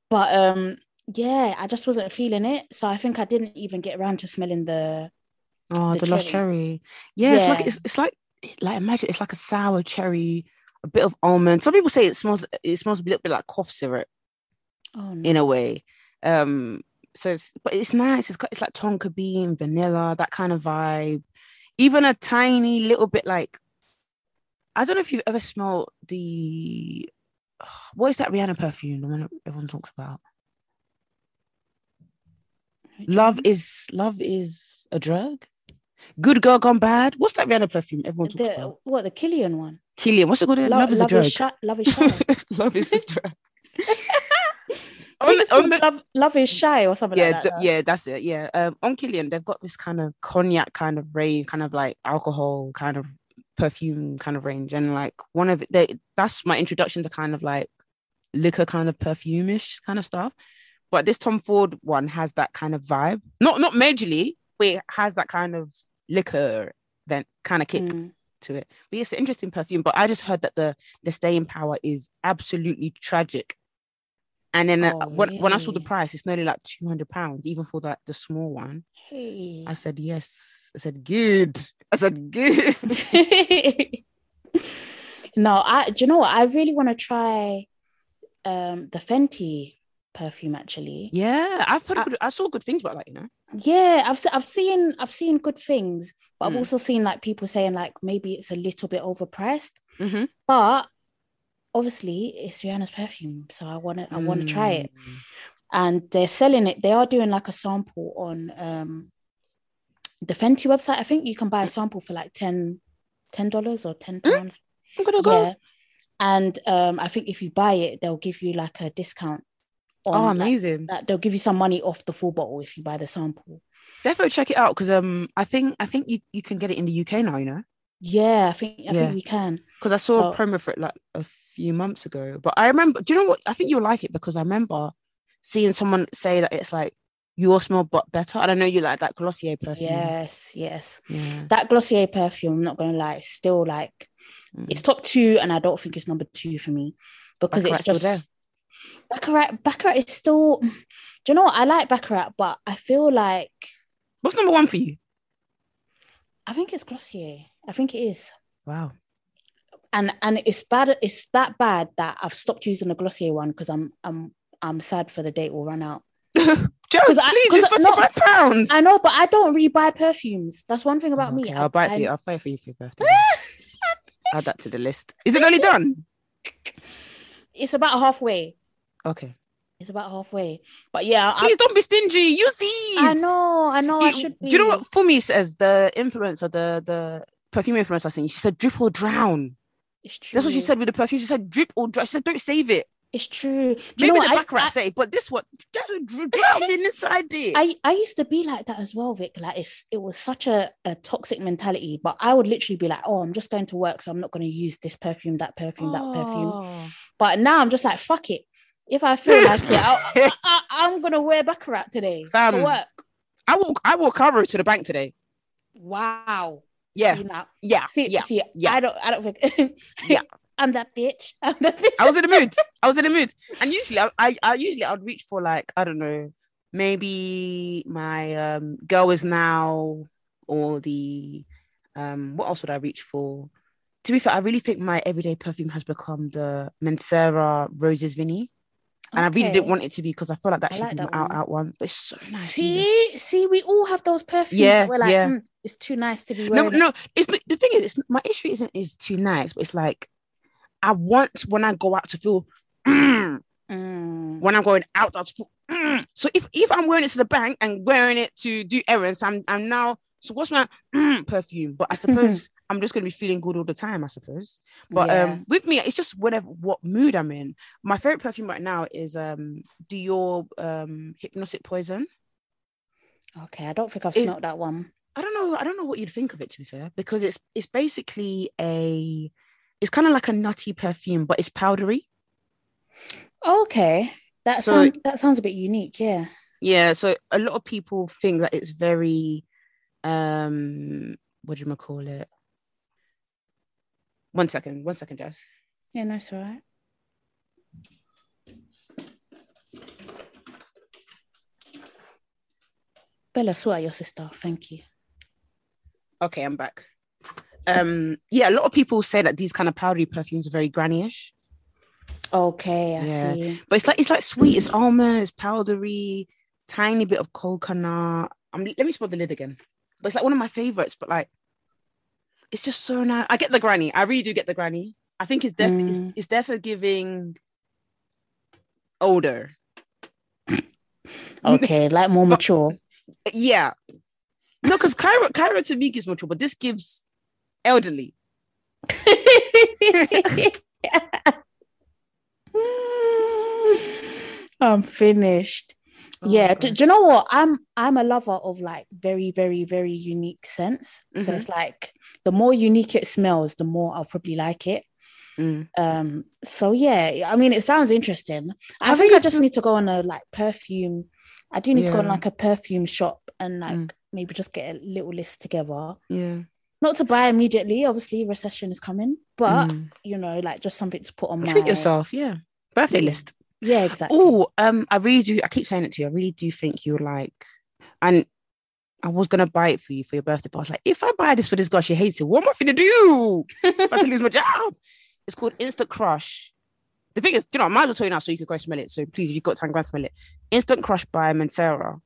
But um, yeah, I just wasn't feeling it. So I think I didn't even get around to smelling the Oh, The the, lost cherry. cherry. Yeah, it's like it's, it's like like imagine it's like a sour cherry, a bit of almond. Some people say it smells it smells a little bit like cough syrup oh no. in a way. Um, so it's but it's nice. It's got it's like tonka bean, vanilla, that kind of vibe. Even a tiny little bit like I don't know if you've ever smelled the [SIGHS] what is that Rihanna perfume? The one everyone talks about. Love is love is a drug. Good girl gone bad. What's that Rihanna perfume everyone talks the about? what the Kilian one. Kilian. What's it called? Lo- love is a drug. shy. Love is [LAUGHS] shy. love is a [LAUGHS] drug. On- on the- love, love is shy or something yeah, like that. th- yeah, that's it. Yeah. Um, on Kilian, they've got this kind of cognac kind of range, kind of like alcohol kind of perfume kind of range. And like one of it, they, that's my introduction to kind of like liquor kind of perfume-ish kind of stuff. But this Tom Ford one has that kind of vibe. Not not majorly, but it has that kind of liquor then kind of kick Mm. to it. But it's an interesting perfume. But I just heard that the the staying power is absolutely tragic. And then uh, Oh, when, when I saw the price, it's nearly like two hundred pounds, even for that the small one. Hey. I said yes. I said good. I said good. [LAUGHS] [LAUGHS] no, I do you know what? I really want to try um the Fenty perfume actually. yeah, I've heard. I- good, I saw good things about that. You know. Yeah, I've I've seen I've seen good things, but I've Mm. also seen like people saying like maybe it's a little bit overpriced. Mhm. But obviously it's Rihanna's perfume, so I want to I want to try it. Mm. And they're selling it. They are doing like a sample on um the Fenty website. I think you can buy a sample for like 10 dollars or ten pounds. I'm gonna go. Yeah. And um, I think if you buy it, they'll give you like a discount. On, Oh, amazing! that they'll give you some money off the full bottle if you buy the sample. Definitely check it out because um, I think I think you, you can get it in the UK now. You know. Yeah, I think I Yeah. think we can. because I saw a promo for it like a few months ago. But I remember, do you know what? I think you'll like it because I remember seeing someone say that it's like you all smell but better. I don't know you like that Glossier perfume. Yes, yes. Yeah. That Glossier perfume, I'm not gonna lie, it's still like Mm. it's top two, and I don't think it's number two for me because it's still just there? Baccarat. Baccarat is still. Do you know what? I like Baccarat, but I feel like What's number one for you? I think it's Glossier. I think it is. Wow. and and it's bad it's that bad that i've stopped using the glossier one because i'm i'm i'm sad for the date will run out [LAUGHS] Joe, 'Cause I- it's I- no, pounds. i know but i don't really buy perfumes that's one thing about oh me Okay, I- I'll buy it I- for you. I'll buy it for you for your birthday. [LAUGHS] Add that to the list. Is it only done? it's about halfway Okay. it's about halfway but yeah I, Please don't be stingy. Use these. I know i know i should be Do you know what Fumi says? The influencer, the the perfume influencer, saying she said drip or drown. it's true That's what she said with the perfume. She said drip or drown. She said don't save it. It's true do you Maybe know the what baccarat I, say, but this one just inside it. I, I used to be like that as well, Vic. Like it's it was such a, a toxic mentality. But I would literally be like, oh, I'm just going to work, so I'm not going to use this perfume, that perfume, that perfume. Oh. But now I'm just like, fuck it. If I feel like it, [LAUGHS] I, I, I'm gonna wear baccarat today Fam. for work. I will I will cover it to the bank today. Wow. Yeah, See yeah, See, yeah. see, yeah. I don't, I don't think. [LAUGHS] Yeah. I'm that bitch. [LAUGHS] I'm that bitch. I was in the mood. I was in the mood. And usually I, I, I usually I'd reach for like, I don't know, maybe my um girl is now or the um what else would I reach for? To be fair, I really think my everyday perfume has become the Mancera Roses Vanille. And I really didn't want it to be because I felt like that I should like be out one. out one. But it's so nice. See, see, we all have those perfumes. Yeah, we're like, yeah. "Mm, it's too nice to be No, wearing. it." no, it's the thing is, it's, my issue isn't is too nice, but it's like I want when I go out to feel mm, Mm. when I'm going out, I feel mm. so if if I'm wearing it to the bank and wearing it to do errands, I'm I'm now so what's my mm, perfume? But I [LAUGHS] suppose I'm just gonna be feeling good all the time, I suppose. But Yeah. um with me, it's just whatever what mood I'm in. My favorite perfume right now is um Dior um Hypnotic Poison. Okay, I don't think I've smelt that one. I don't know. I don't know what you'd think of it to be fair, because it's it's basically a it's kind of like a nutty perfume, but it's powdery. Okay, that So- sounds that sounds a bit unique. Yeah. Yeah. So a lot of people think that it's very um what do you call it? One second, one second, Jas. Yeah, no, it's all right. Bella, sort your sister. Thank you. Okay, I'm back. Um, yeah, a lot of people say that these kind of powdery perfumes are very granny-ish, Okay, I Yeah. see. but it's like it's like sweet. It's almond, it's powdery, tiny bit of coconut. I'm, let me spot the lid again. But it's like one of my favorites. But like, it's just so nice. I get the granny. I really do get the granny. I think it's definitely Mm. it's, it's definitely giving older. [COUGHS] Okay, like more mature. Yeah. No, because Cairo, Cairo to me gives mature, but this gives elderly. [LAUGHS] I'm finished. yeah. Oh, Do, do you know what? I'm I'm a lover of like very, very, very unique scents. So Mhm. it's like the more unique it smells, the more I'll probably like it. Mm. Um, so yeah, I mean it sounds interesting. I, I think I just feel- need to go on a like perfume. I do need to go on like a perfume shop and like Mm. maybe just get a little list together. Yeah. Not to buy immediately, obviously recession is coming, but Mm. you know, like just something to put on my Treat yourself. Yeah. Birthday Yeah. list. Yeah, exactly. Oh, um, I really do. I keep saying it to you. I really do think you're like, and I was gonna buy it for you for your birthday, but I was like, if I buy this for this girl, she hates it. What am I gonna do? [LAUGHS] I'm about to lose my job. It's called Instant Crush. The thing is, you know, I might as well tell you now so you can go smell it. So please, if you've got time, go smell it. Instant Crush by Mancera.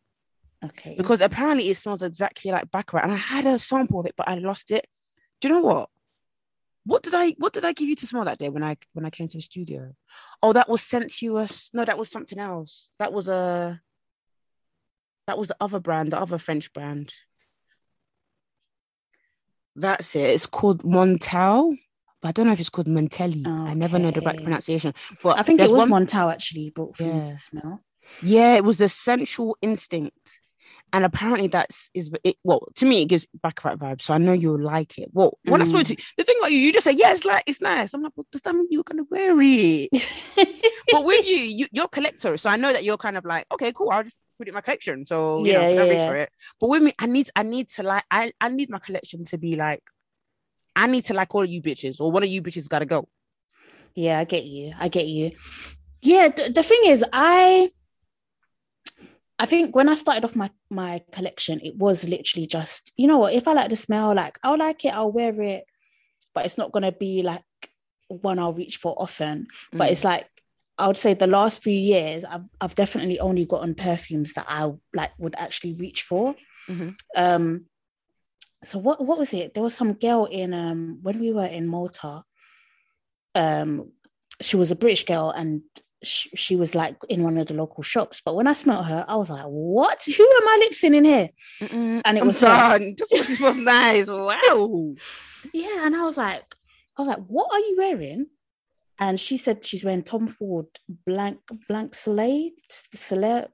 Okay. Because apparently it smells exactly like Baccarat. And I had a sample of it, but I lost it. Do you know what? What did I what did I give you to smell that day when I when I came to the studio? Oh, that was sensuous. No, that was something else. That was a that was the other brand, the other French brand. That's it. It's called Montel, but I don't know if it's called Montelli. I never know the right pronunciation. But I think it was one- Montal actually brought for Yeah. to smell. yeah, it was the sensual instinct. And apparently that's is it well to me it gives baccarat vibes. So I know you'll like it. Well, when I spoke Mm. to you, the thing about you, you just say, yeah, it's like it's nice. I'm like, well, does that mean you're gonna wear it? [LAUGHS] but with you, you you're a collector. So I know that you're kind of like, okay, cool, I'll just put it in my collection. So you know, Yeah, I yeah, reach yeah. for it. But with me, I need I need to like I, I need my collection to be like I need to like all of you bitches, or one of you bitches gotta go. Yeah, I get you. I get you. Yeah, th- the thing is, I I think when I started off my my collection, it was literally just you know what? If I like the smell, like I'll like it, I'll wear it, but it's not gonna be like one I'll reach for often. But Mm. it's like I would say the last few years, I've I've definitely only gotten perfumes that I like would actually reach for. Mhm. Um, so what what was it? There was some girl in um when we were in Malta. Um, she was a British girl and she, she was like in one of the local shops. But when I smelled her, I was like, "What? Who are my lips in here?" Mm-mm, And it I'm was done. [LAUGHS] This smells nice. Wow. Yeah, and I was like, I was like, "What are you wearing?" And she said she's wearing Tom Ford blank blank Soleil Soleil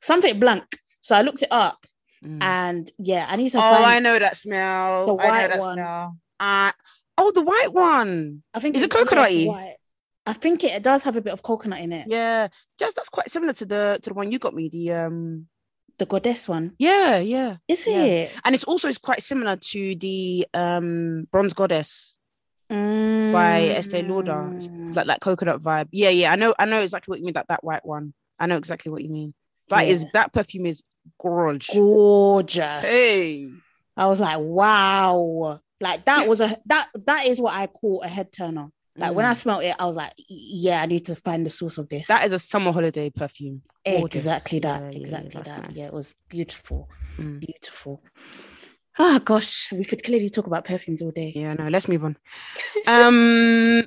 something blank. So I looked it up, Mm. and yeah, I need to Oh. I know that smell. the I know white that one. smell. Uh, oh, the white one. I think Is it it's- yeah, it's coconutty? I think it does have a bit of coconut in it. Yeah, just that's quite similar to the to the one you got me. The um, The goddess one. yeah, yeah, Is Yeah. it? and it's also it's quite similar to the um bronze goddess by Estee Lauder. It's Mm. like that coconut vibe. Yeah, yeah. I know, I know exactly what you mean. That that white one. I know exactly what you mean. That is Yeah. that perfume is gorge. gorgeous. Hey, I was like, wow. Like that was a that that is what I call a head turner. Like when I Mm. smelled it, I was like, yeah, I need to find the source of this. That is a summer holiday perfume. gorgeous. exactly that. Yeah, yeah, yeah, exactly that. nice. Yeah, it was beautiful. Mm. Beautiful. Oh gosh, we could clearly talk about perfumes all day. Yeah, no, let's move on. [LAUGHS] Um,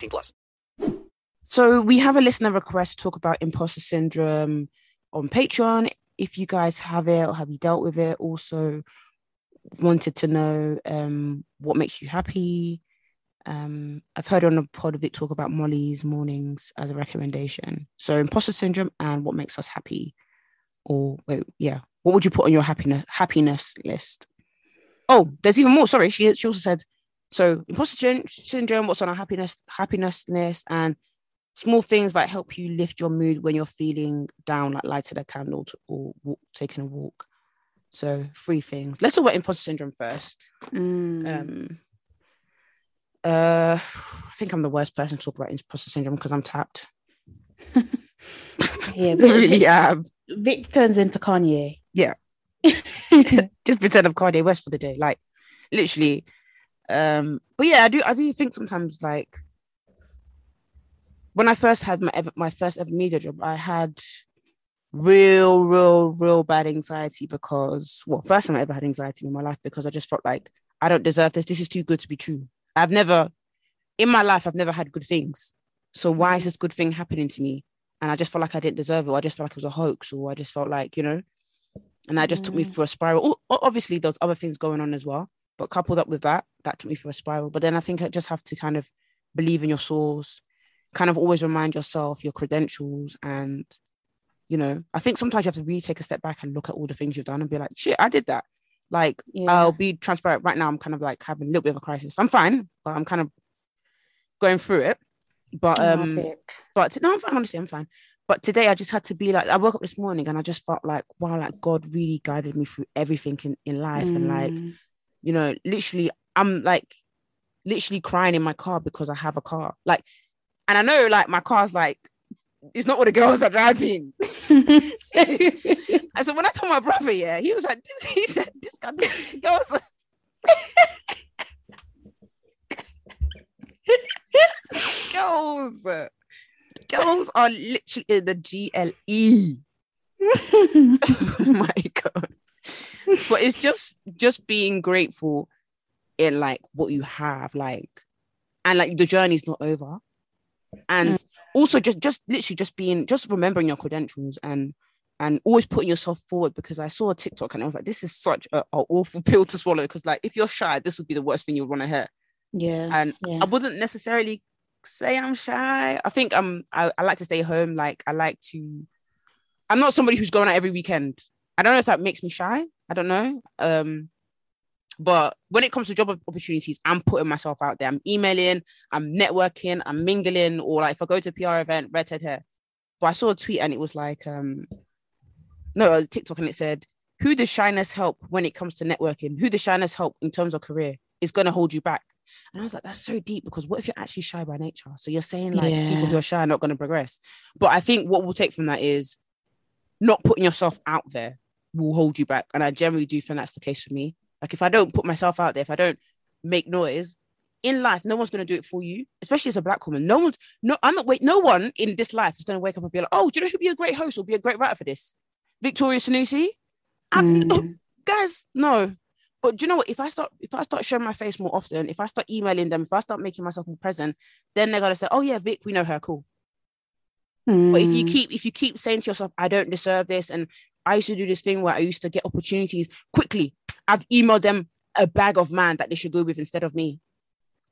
plus. so we have a listener request to talk about imposter syndrome on Patreon. If you guys have it or have you dealt with it, also wanted to know um, what makes you happy. Um, I've heard on the pod of it talk about Molly's mornings as a recommendation. So imposter syndrome and what makes us happy. Or wait, yeah, what would you put on your happiness happiness list? Oh, there's even more. Sorry, she she also said so imposter syndrome. What's on our happiness happiness list and small things that help you lift your mood when you're feeling down, like lighting a candle to, or walk, taking a walk. So three things. Let's talk about imposter syndrome first. Mm. Um, uh, I think I'm the worst person to talk about imposter syndrome because I'm tapped. [LAUGHS] yeah, [LAUGHS] Vic, really am. Vic turns into Kanye. Yeah. [LAUGHS] Just pretend I'm Kanye West for the day, like literally. Um, but yeah, I do. I do think sometimes like when I first had my ever, my first ever media job, I had real, real, real bad anxiety because well, first time I ever had anxiety in my life because I just felt like I don't deserve this. This is too good to be true. I've never in my life I've never had good things. So why is this good thing happening to me? And I just felt like I didn't deserve it. Or I just felt like it was a hoax, or I just felt like, you know, and that just took me Mm. through a spiral. Obviously, there's other things going on as well, but coupled up with that, that took me through a spiral. But then I think I just have to kind of believe in your source, kind of always remind yourself your credentials, and you know, I think sometimes you have to really take a step back and look at all the things you've done and be like, shit, I did that. Like, Yeah. I'll be transparent right now. I'm kind of like having a little bit of a crisis. I'm fine, but I'm kind of going through it. But um, but no, I'm fine. Honestly, I'm fine. But today I just had to be like, I woke up this morning and I just felt like, wow, like God really guided me through everything in, in life. And like, Mm. You know, literally, I'm like literally crying in my car because I have a car. Like, and I know like my car's like, it's not what the girls are driving. [LAUGHS] and so when I told my brother, yeah, he was like, this, [LAUGHS] he said, this guy, this girls. [LAUGHS] girls, uh, girls are literally in the GLE. oh my god! But it's just just being grateful in like what you have, like, and like the journey's not over, and also just just literally just being just remembering your credentials and and always putting yourself forward because I saw a TikTok and I was like, this is such a, a awful [LAUGHS] pill to swallow because like if you're shy, this would be the worst thing you'd want to hear. Yeah. And yeah. I wouldn't necessarily say I'm shy. I think um I, I like to stay home. Like I like to I'm not somebody who's going out every weekend. I don't know if that makes me shy. I don't know. Um but when it comes to job opportunities, I'm putting myself out there. I'm emailing, I'm networking, I'm mingling, or like if I go to a PR event, red hair. But I saw a tweet and it was like, um, no, it was TikTok and it said, Who does shyness help when it comes to networking? Who does shyness help in terms of career? Is gonna hold you back. And I was like, that's so deep because what if you're actually shy by nature? So you're saying like Yeah. people who are shy are not going to progress. But I think what we'll take from that is not putting yourself out there will hold you back. And I generally do think that's the case for me. Like if I don't put myself out there, if I don't make noise in life, no one's going to do it for you, especially as a black woman. No one's, no, I'm not, wait, no one in this life is going to wake up and be like, oh, do you know who'd be a great host or be a great writer for this? Victoria Sanusi? Mm. guys, no. But do you know what? If I start, if I start showing my face more often, if I start emailing them, if I start making myself more present, then they're gonna say, "Oh yeah, Vic, we know her, cool." But if you Mm. keep, if you keep saying to yourself, "I don't deserve this," and I used to do this thing where I used to get opportunities quickly, I've emailed them a bag of man that they should go with instead of me.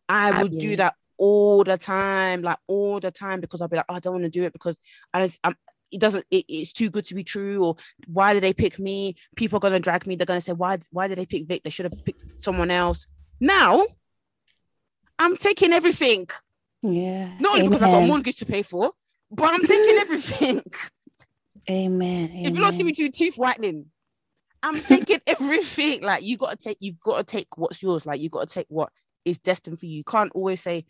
I would do that all the time, like all the time, because I'll be like, oh, I don't want to do it because I don't. I'm, it doesn't. It, it's too good to be true. Or why did they pick me? People are gonna drag me. They're gonna say, why? Why did they pick Vic? They should have picked someone else. Now, I'm taking everything. Yeah. Not only because I've got a Amen. mortgage to pay for, but I'm taking everything. [LAUGHS] Amen. If you don't see me do teeth whitening, I'm taking [LAUGHS] everything. Like you gotta take, you've got to take what's yours. Like you gotta take what is destined for you. You can't always say,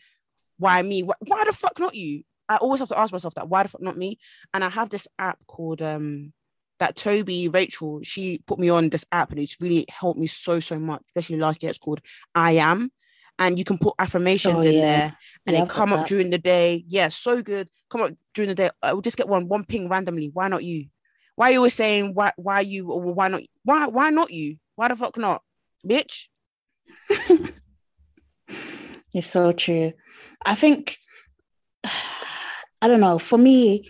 why me? Why, why the fuck not you? I always have to ask myself that, why the fuck not me? And I have this app called um that Toby Rachel, she put me on this app and it's really helped me so, so much, especially last year. It's called I Am. And you can put affirmations Oh, in yeah. there and Yeah, they I've come up that. during the day. Yeah, so good. Come up during the day. I will just get one, one ping randomly. Why not you? Why are you always saying why why you or why not why why not you? Why the fuck not? Bitch. [LAUGHS] It's so true. I think [SIGHS] I don't know. For me,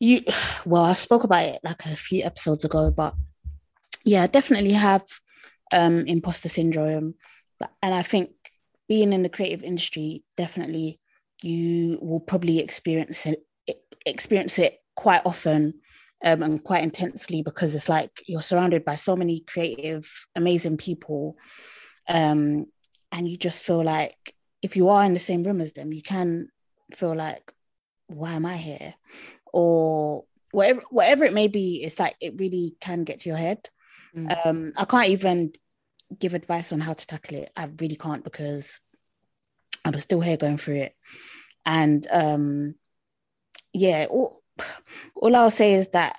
you [SIGHS] well, I spoke about it like a few episodes ago, but yeah, I definitely have um imposter syndrome. And I think being in the creative industry, definitely you will probably experience it experience it quite often um, and quite intensely because it's like you're surrounded by so many creative, amazing people. Um, and you just feel like if you are in the same room as them, you can feel like, why am I here? Or whatever whatever it may be, it's like it really can get to your head. Mm. Um, I can't even give advice on how to tackle it. I really can't because I'm still here going through it. And um yeah, all, all I'll say is that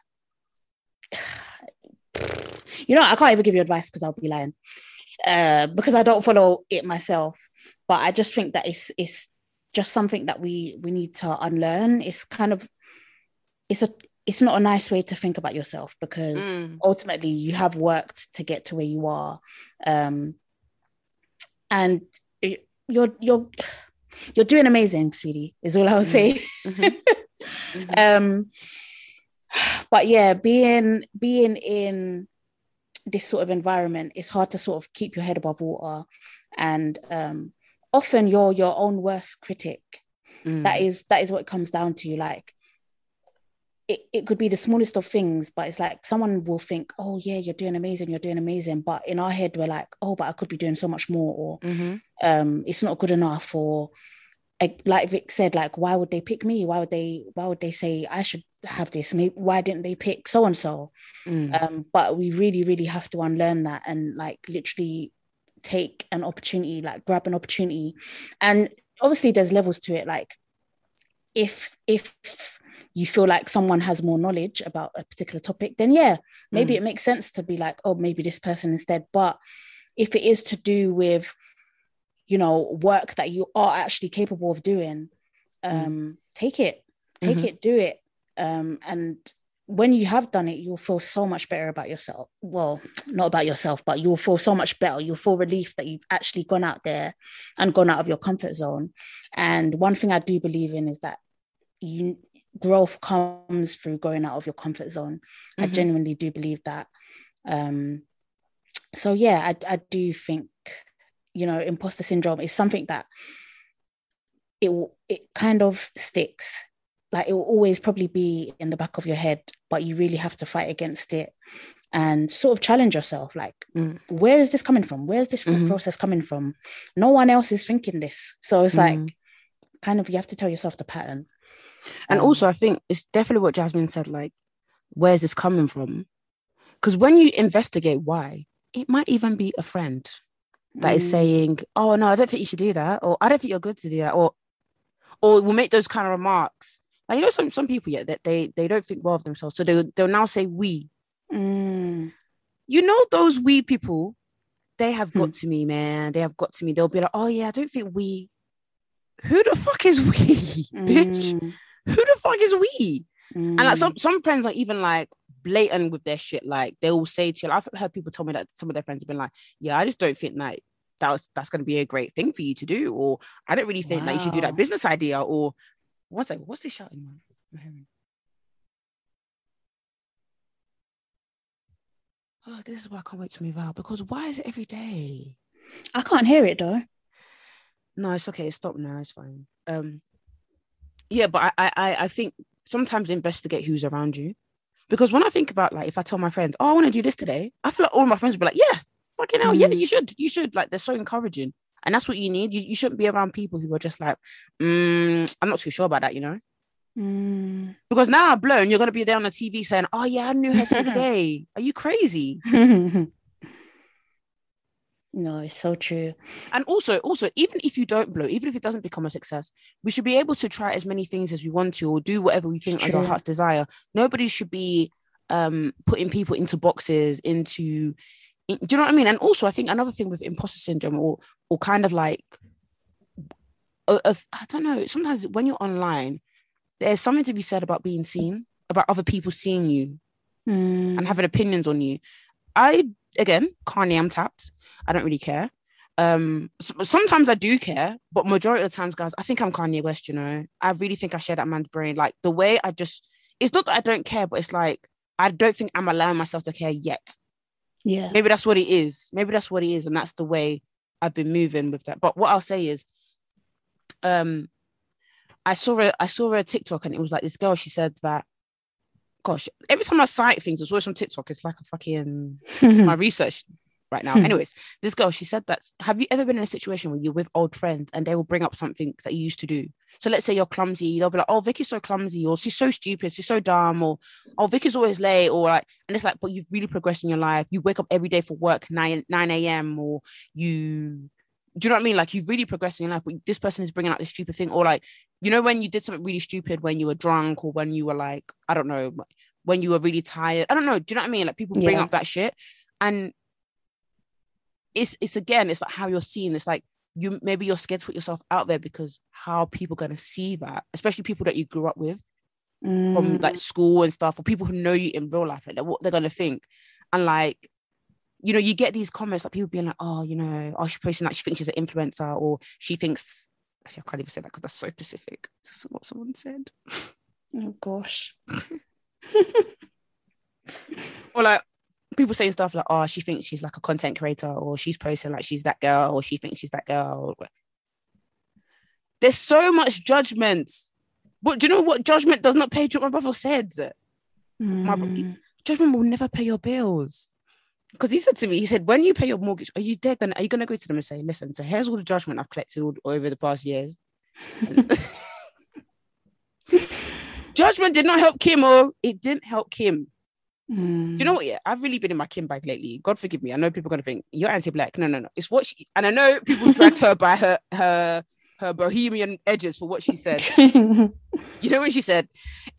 [SIGHS] you know, I can't even give you advice because I'll be lying. Uh, because I don't follow it myself. But I just think that it's it's just something that we we need to unlearn. It's kind of it's a it's not a nice way to think about yourself because Mm. ultimately you have worked to get to where you are. Um and it- you're you're you're doing amazing, sweetie, is all I'll say. [LAUGHS] um but yeah, being being in this sort of environment, it's hard to sort of keep your head above water. And um often you're your own worst critic. Mm. That is that is what it comes down to. Like it, it could be the smallest of things, but it's like someone will think, oh yeah, you're doing amazing, you're doing amazing. But in our head, we're like, oh, but I could be doing so much more, or Mhm. um, it's not good enough, or like, Vic said, like, why would they pick me? Why would they? Why would they say I should have this? Maybe why didn't they pick so and so? But we really, really have to unlearn that and like literally take an opportunity, like grab an opportunity. And obviously there's levels to it. Like if if you feel like someone has more knowledge about a particular topic, then yeah, maybe Mm. it makes sense to be like, oh, maybe this person instead. But if it is to do with, you know, work that you are actually capable of doing, um, take it, take Mhm. it, do it. Um, and when you have done it, you'll feel so much better about yourself. Well, [TSK] not about yourself, but you'll feel so much better. You'll feel relief that you've actually gone out there and gone out of your comfort zone. And one thing I do believe in is that you growth comes through going out of your comfort zone. I Mhm. genuinely do believe that. Um, so yeah, I, I do think, you know, imposter syndrome is something that it will, it kind of sticks. Like it will always probably be in the back of your head, but you really have to fight against it and sort of challenge yourself. Like, Mm. where is this coming from? Where's this Mhm. process coming from? No one else is thinking this. So it's like Mm. kind of you have to tell yourself the pattern. And Um, also, I think it's definitely what Jasmine said. Like, where's this coming from? Because when you investigate why, it might even be a friend. that is Mm. saying, "Oh no, I don't think you should do that," or "I don't think you're good to do that," or or will make those kind of remarks. Like you know, some some people yeah that they they don't think well of themselves, so they they'll now say we. Mm. You know those we people, they have Hmm. got to me, man. They have got to me. They'll be like, "Oh yeah, I don't think we." Who the fuck is we, [LAUGHS] bitch? Mm. Who the fuck is we? And like Mm. some some friends are even like blatant with their shit. Like they will say to you, I've heard people tell me that some of their friends have been like, "Yeah, I just don't think that that was that's going to be a great thing for you to do," or "I don't really think that you should do that business idea," or what's that? What's this shouting, man? I'm hearing. Oh, this is why I can't wait to move out because why is it every day? I can't hear it though. No, it's okay. Stop now. It's fine. Um, yeah, but I, I, I- think sometimes investigate who's around you, because when I think about like if I tell my friends, oh, I want to do this today, I feel like all my friends will be like, yeah, fucking hell, yeah, Mhm. you should, you should. Like they're so encouraging, and that's what you need. You, you shouldn't be around people who are just like, mm, I'm not too sure about that, you know. Mm. Because now I've blown, you're gonna be there on the TV saying, "Oh yeah, I knew her since [LAUGHS] day." Are you crazy? [LAUGHS] no, it's so true. And also, also, even if you don't blow, even if it doesn't become a success, we should be able to try as many things as we want to, or do whatever we think is our heart's desire. Nobody should be um putting people into boxes, into in- do you know what I mean? And also, I think another thing with imposter syndrome, or or kind of like, of I don't know. Sometimes when you're online, there's something to be said about being seen, about other people seeing you Mm. and having opinions on you. I again, Kanye, I'm tapped. I don't really care. Um, sometimes I do care, but majority of the times, guys, I think I'm Kanye West. You know, I really think I share that man's brain. Like the way I just, it's not that I don't care, but it's like I don't think I'm allowing myself to care yet. Yeah. Maybe that's what it is. Maybe that's what it is, and that's the way I've been moving with that. But what I'll say is, um, I saw a I saw a TikTok, and it was like this girl. She said that, gosh, every time I cite things, it's always on TikTok. It's like a fucking [LAUGHS] my research right now. Hmm. Anyways, this girl, she said that have you ever been in a situation where you're with old friends and they will bring up something that you used to do? So let's say you're clumsy, they'll be like, Oh, Vicky's so clumsy, or she's so stupid, she's so dumb, or oh, Vicky's always late, or like, and it's like, but you've really progressed in your life. You wake up every day for work 9 9 a.m. or you do you know what I mean? Like you've really progressed in your life, but this person is bringing out this stupid thing, or like, you know, when you did something really stupid when you were drunk, or when you were like, I don't know, when you were really tired. I don't know. Do you know what I mean? Like people bring Yeah. up that shit, and it's it's again, it's like how you're seen. It's like you maybe you're scared to put yourself out there because how are people gonna see that, especially people that you grew up with from Mm. like school and stuff, or people who know you in real life, like what they're gonna think, and like. You know, you get these comments like people being like, "Oh, you know, oh, she's posting like she thinks she's an influencer, or she thinks." Actually, I can't even say that because that's so specific. Is what someone said. Oh gosh. [LAUGHS] or like people saying stuff like, "Oh, she thinks she's like a content creator," or she's posting like she's that girl, or she thinks she's that girl. There's so much judgment. But do you know what judgment does not pay? What my brother said? My Mm. judgment will never pay your bills. Because he said to me, he said, when you pay your mortgage, are you dead? Gonna, are you going to go to them and say, listen, so here's all the judgment I've collected all, over the past years. [LAUGHS] judgment did not help Kim, or it didn't help Kim. Hmm. Do you know what? Yeah, I've really been in my Kim bag lately. God forgive me. I know people are gonna think you're anti-black. No, no, no. It's what she and I know people dragged her by her her her bohemian edges for what she said. [LAUGHS] you know when she said,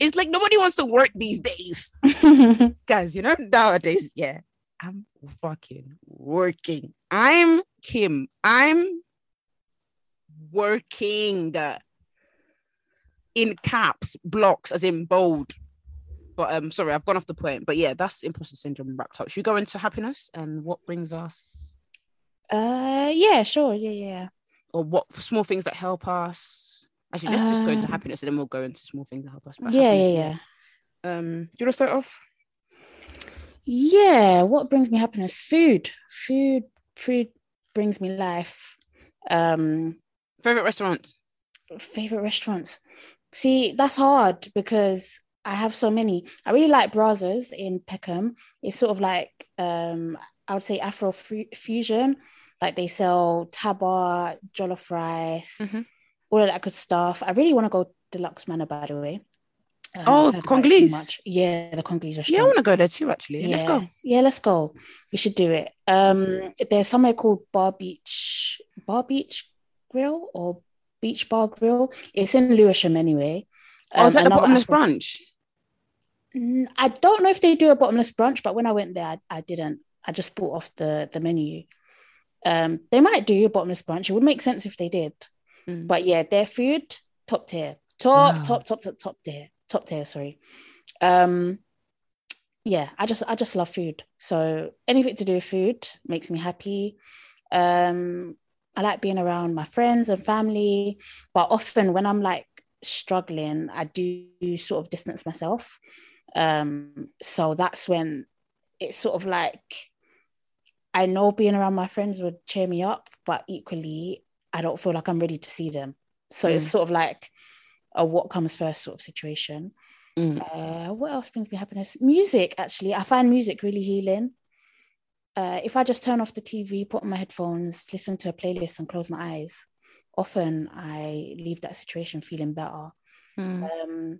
"It's like nobody wants to work these days, [LAUGHS] guys." You know nowadays, yeah, I'm fucking working. I'm Kim. I'm working in caps, blocks, as in bold. But um, sorry, I've gone off the point. But yeah, that's imposter syndrome wrapped up. Should we go into happiness and what brings us, Uh, yeah, sure, yeah, yeah. or what small things that help us? Actually, let's just go into Um, happiness and then we'll go into small things that help us. Yeah, yeah, yeah. Um, do you want to start off? Yeah, what brings me happiness? Food. Food, food brings me life. Um, favorite restaurants. Favorite restaurants. See, that's hard because I have so many. I really like Brazzers in Peckham. It's sort of like um, I would say Afro fu- fusion. Like they sell taba, jollof rice, all of that good stuff. I really want to go deluxe manor, by the way. Um, Oh, I've heard about it too Congolese? Yeah, the Congolese restaurant. Yeah, I want to go there too. Actually, yeah. let's go. Yeah, let's go. We should do it. Um, there's somewhere called Bar Beach, Bar Beach Grill or Beach Bar Grill. It's in Lewisham anyway. Oh, is Um, that the bottomless Afro- brunch? I don't know if they do a bottomless brunch, but when I went there, I, I didn't. I just bought off the the menu. Um, they might do a bottomless brunch. It would make sense if they did. Mm. But yeah, their food top tier, top Wow. top top top top tier, top tier. Sorry. Um, yeah, I just I just love food. So anything to do with food makes me happy. Um, I like being around my friends and family, but often when I'm like struggling, I do sort of distance myself. Um, so that's when it's sort of like I know being around my friends would cheer me up, but equally I don't feel like I'm ready to see them. So it's Mm. sort of like a what comes first sort of situation. Mm. Uh, what else brings me happiness? Music, actually. I find music really healing. Uh, if I just turn off the TV, put on my headphones, listen to a playlist, and close my eyes, often I leave that situation feeling better. Mm. Um,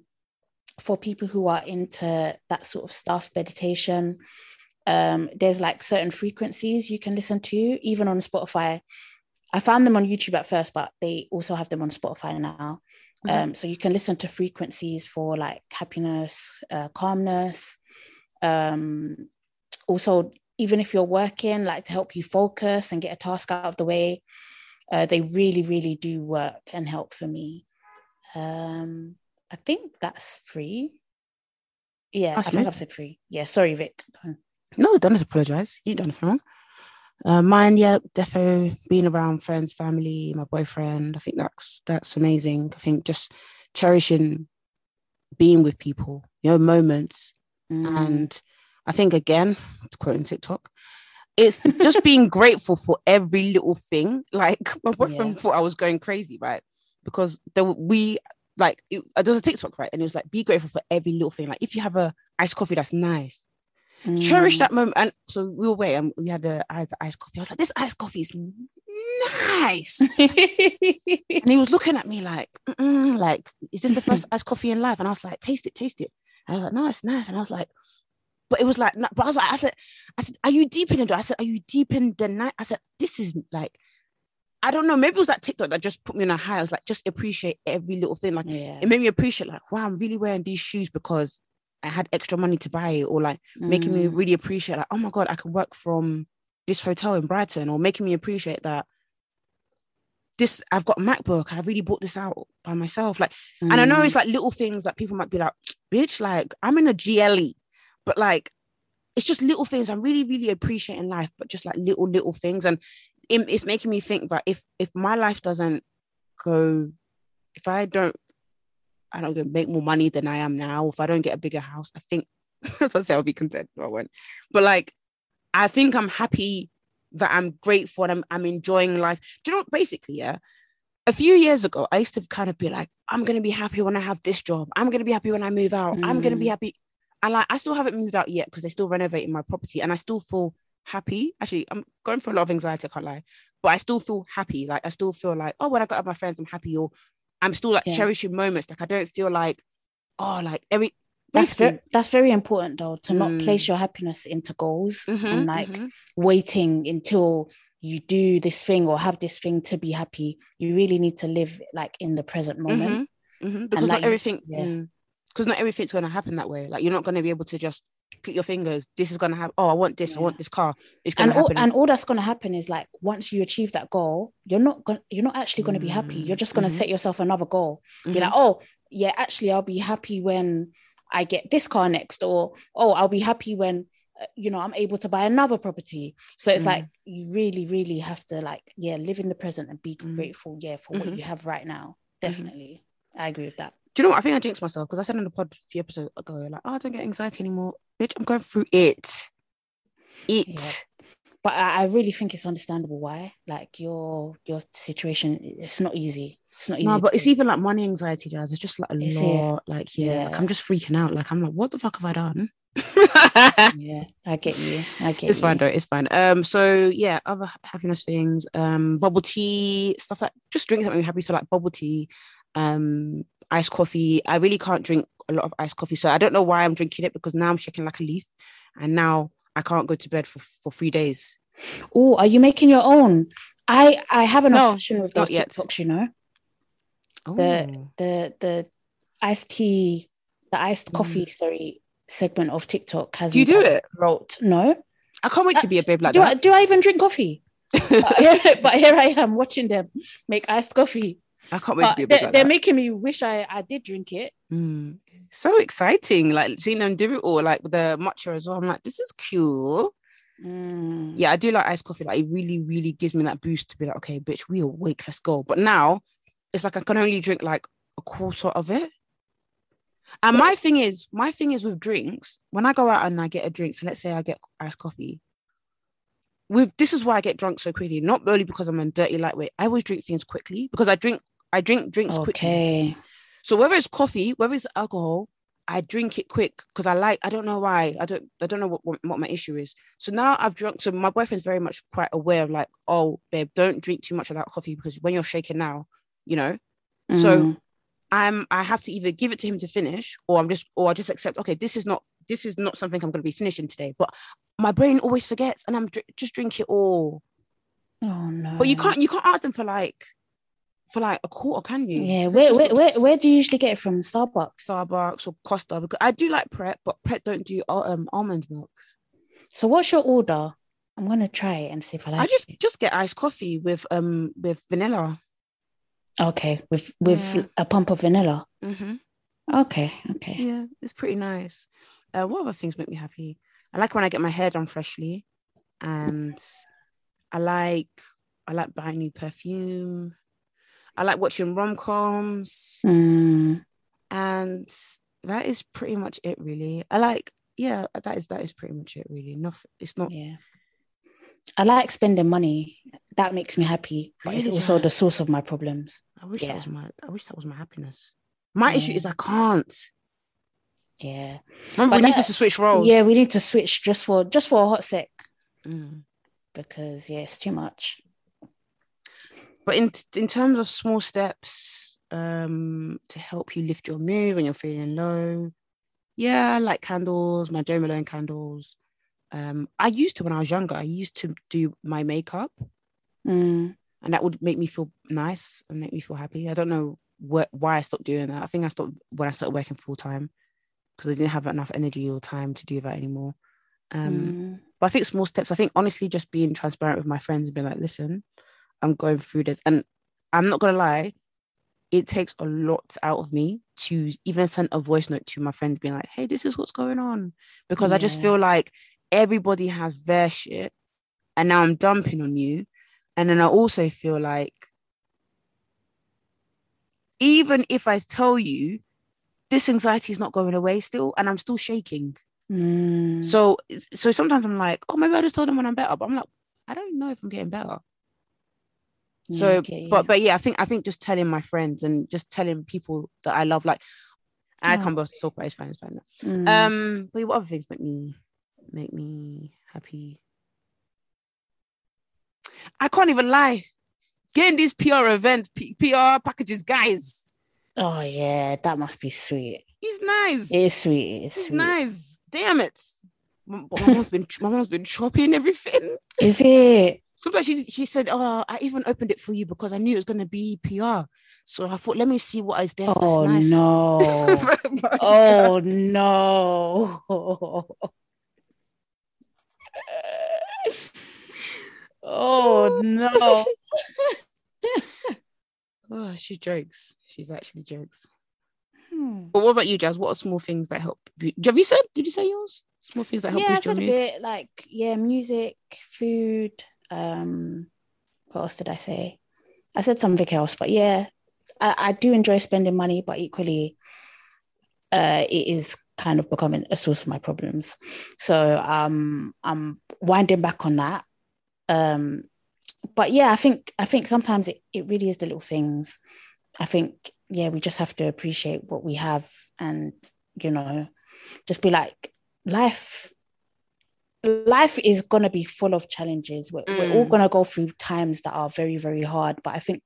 for people who are into that sort of stuff, meditation, um, there's like certain frequencies you can listen to, even on Spotify. I found them on YouTube at first, but they also have them on Spotify now. Mhm. Um, so you can listen to frequencies for like happiness, uh, calmness. Um, also, even if you're working, like to help you focus and get a task out of the way, uh, they really, really do work and help for me. Um, I think that's free. Yeah, That's I think. I've said free. Yeah, sorry, Vic. No, don't apologize. You done nothing wrong. Uh, mine, yeah, defo being around friends, family, my boyfriend. I think that's that's amazing. I think just cherishing being with people, you know, moments. Mm. And I think again, quoting TikTok, it's just being [LAUGHS] grateful for every little thing. Like my boyfriend Yeah. thought I was going crazy, right? Because there we like it, uh, there was a TikTok, right? And it was like, be grateful for every little thing. Like if you have a iced coffee that's nice, cherish Mm. that moment. And so we were waiting. we had a I had the iced coffee. I was like, this iced coffee is nice. [LAUGHS] and he was looking at me like, like, is this the [LAUGHS] first iced coffee in life? And I was like, taste it, taste it. And I was like, no, it's nice. And I was like, but it was like, but I was like, I said, I said, are you deep in it? I said, are you deep in the night? I said, this is like, I don't know. Maybe it was that TikTok that just put me on a high. I was like, just appreciate every little thing. Like, yeah. it made me appreciate, like, wow, I'm really wearing these shoes because I had extra money to buy it, or like making me Mm. really appreciate, like, oh my god, I can work from this hotel in Brighton, or making me appreciate that this I've got a MacBook. I really bought this out by myself. Like, and I know Mm. it's like little things that people might be like, bitch, like I'm in a GLE, but like it's just little things. I'm really, really appreciating life, but just like little, little things. And it- it's making me think that if if my life doesn't go, if I don't, I don't go make more money than I am now, if I don't get a bigger house, I think [LAUGHS] say I'll be content, I won't. But like, I think I'm happy that I'm grateful and I'm I'm enjoying life. Do you know what? Basically, yeah. A few years ago, I used to kind of be like, I'm gonna be happy when I have this job. I'm gonna be happy when I move out. I'm gonna be Mm. happy. And like, I still haven't moved out yet because they're still renovating my property, and I still feel happy. Actually, I'm going through a lot of anxiety. I can't lie, but I still feel happy. Like I still feel like, oh, when I got out with my friends, I'm happy. Or I'm still like Yeah. cherishing moments. Like I don't feel like, oh, like every. That's very, that's very important though to not place Mm. your happiness into goals Mhm, and like mhm. waiting until you do this thing or have this thing to be happy. You really need to live like in the present moment. Mhm, mhm, Because like not everything, yeah. because not everything's going to happen that way. Like you're not going to be able to just click your fingers. This is going to happen. Oh, I want this. I want this car. It's going And to all, happen. and all that's going to happen is like once you achieve that goal, you're not going you're not actually going to be happy. You're just going to mhm. set yourself another goal. Be Mhm. like, oh yeah, actually I'll be happy when I get this car next, or oh I'll be happy when uh, you know I'm able to buy another property. So it's Mm. like you really, really have to like yeah live in the present and be Mm. grateful yeah for what Mhm. you have right now. Definitely, I agree with that. Do you know what? I think I jinxed myself because I said on the pod a few episodes ago, like, oh, I don't get anxiety anymore. Bitch, I'm going through it. It. But I, I really think it's understandable why. Like your your situation, it's not easy. It's not easy. No, but to- it's even like money anxiety, guys. It's just like a Is it? lot. Like, yeah, like, I'm just freaking out. Like, I'm like, what the fuck have I done? [LAUGHS] yeah, I get you. I get it's you. fine though it's fine um so yeah other happiness things um bubble tea stuff like just drink something happy so like bubble tea um iced coffee. I really can't drink a lot of iced coffee. So I don't know why I'm drinking it because now I'm shaking like a leaf. And now I can't go to bed for, for three days. Oh, are you making your own? I I have an No, obsession with those yet. TikToks, you know. Oh. The the the iced tea, the iced coffee, sorry, segment of TikTok has Mm. Do you do it? Wrote no. I can't wait to be a babe like do I do I even drink coffee? [LAUGHS] but, [LAUGHS] but here I am watching them make iced coffee. I can't wait to be a they're, like they're that. making me wish I, I did drink it. Mm. So exciting. Like seeing them do it all, like with the matcha as well. I'm like, this is cool. Mm. Yeah, I do like iced coffee. Like it really, really gives me that boost to be like, okay, bitch, we awake, let's go. But now it's like I can only drink like a quarter of it. And my thing is, my thing is with drinks, when I go out and I get a drink, so let's say I get iced coffee. With this is why I get drunk so quickly, not only because I'm a dirty lightweight. I always drink things quickly because I drink I drink drinks quickly. So whether it's coffee, whether it's alcohol, I drink it quick because I like. I don't know why. I don't. I don't know what, what my issue is. So now I've drunk. So my boyfriend's very much quite aware of like, oh, babe, don't drink too much of that coffee because when you're shaking now, you know. So Mm. I'm. I have to either give it to him to finish, or I'm just, or I just accept. Okay, this is not. This is not something I'm going to be finishing today. But my brain always forgets, and I'm dr- just drink it all. Oh no. But you can't. You can't ask them for like, for like a quarter, can you? Yeah, where, where where where do you usually get it from? Starbucks. Starbucks or Costa because I do like Pret, but Pret don't do uh, um almond milk. So what's your order? I'm gonna try it and see if I like I just just get iced coffee with um with vanilla. Okay, with with Yeah. a pump of vanilla. Mm-hmm. Okay, okay. Yeah, it's pretty nice. Uh, what other things make me happy? I like when I get my hair done freshly, and I like I like buying new perfume. I like watching rom coms, Mm, and that is pretty much it. Really, I like yeah, that is that is pretty much it. Really, nothing. It's not. yeah. I like spending money. That makes me happy, but it's Really, also the source of my problems. I wish Yeah. that was my. I wish that was my happiness. My issue is I can't. Yeah. Remember, But we need to switch roles. Yeah, we need to switch just for just for a hot sec Mm. because yeah, it's too much. But in in terms of small steps um, to help you lift your mood when you're feeling low, yeah, I like candles, my Jo Malone candles. Um, I used to when I was younger. I used to do my makeup, Mm, and that would make me feel nice and make me feel happy. I don't know what why I stopped doing that. I think I stopped when I started working full time because I didn't have enough energy or time to do that anymore. Um, mm, but I think small steps, I think honestly, just being transparent with my friends and being like, listen, I'm going through this. And I'm not going to lie, it takes a lot out of me to even send a voice note to my friend being like, hey, this is what's going on. Because I just feel like everybody has their shit. And now I'm dumping on you. And then I also feel like, even if I tell you, this anxiety is not going away still, and I'm still shaking. mm. So so sometimes I'm like, oh, maybe I just told them when I'm better. But I'm like, I don't know if I'm getting better. Yeah, So, I get you. but but yeah, I think I think just telling my friends and just telling people that I love, like I can't be able to talk about his friends, fine. Mm. Um, but what other things make me make me happy? I can't even lie. Getting these PR events, P- PR packages, guys, oh yeah, that must be sweet. he's nice. It is sweet. It's He's sweet. nice. Damn it. my, my mom's been my mom's been chopping everything. Is it? Sometimes she she said, "Oh, I even opened it for you because I knew it was gonna be PR." So I thought, let me see what is there. Oh nice. no. [LAUGHS] Oh no. [LAUGHS] oh no. [LAUGHS] oh, she jokes. She's actually jokes. Hmm. But what about you, Jas? What are small things that help? You? Have you said? Did you say yours? Small things that help yeah, I boost your said a bit like yeah, music, food. Um, what else did I say? I said something else, but yeah, I, I do enjoy spending money, but equally, uh, it is kind of becoming a source of my problems. So um, I'm winding back on that. Um, but yeah, I think I think sometimes it, it really is the little things. I think yeah, we just have to appreciate what we have and you know, just be like life life is gonna be full of challenges. We're, we're all Mm. gonna go through times that are very, very hard. But I think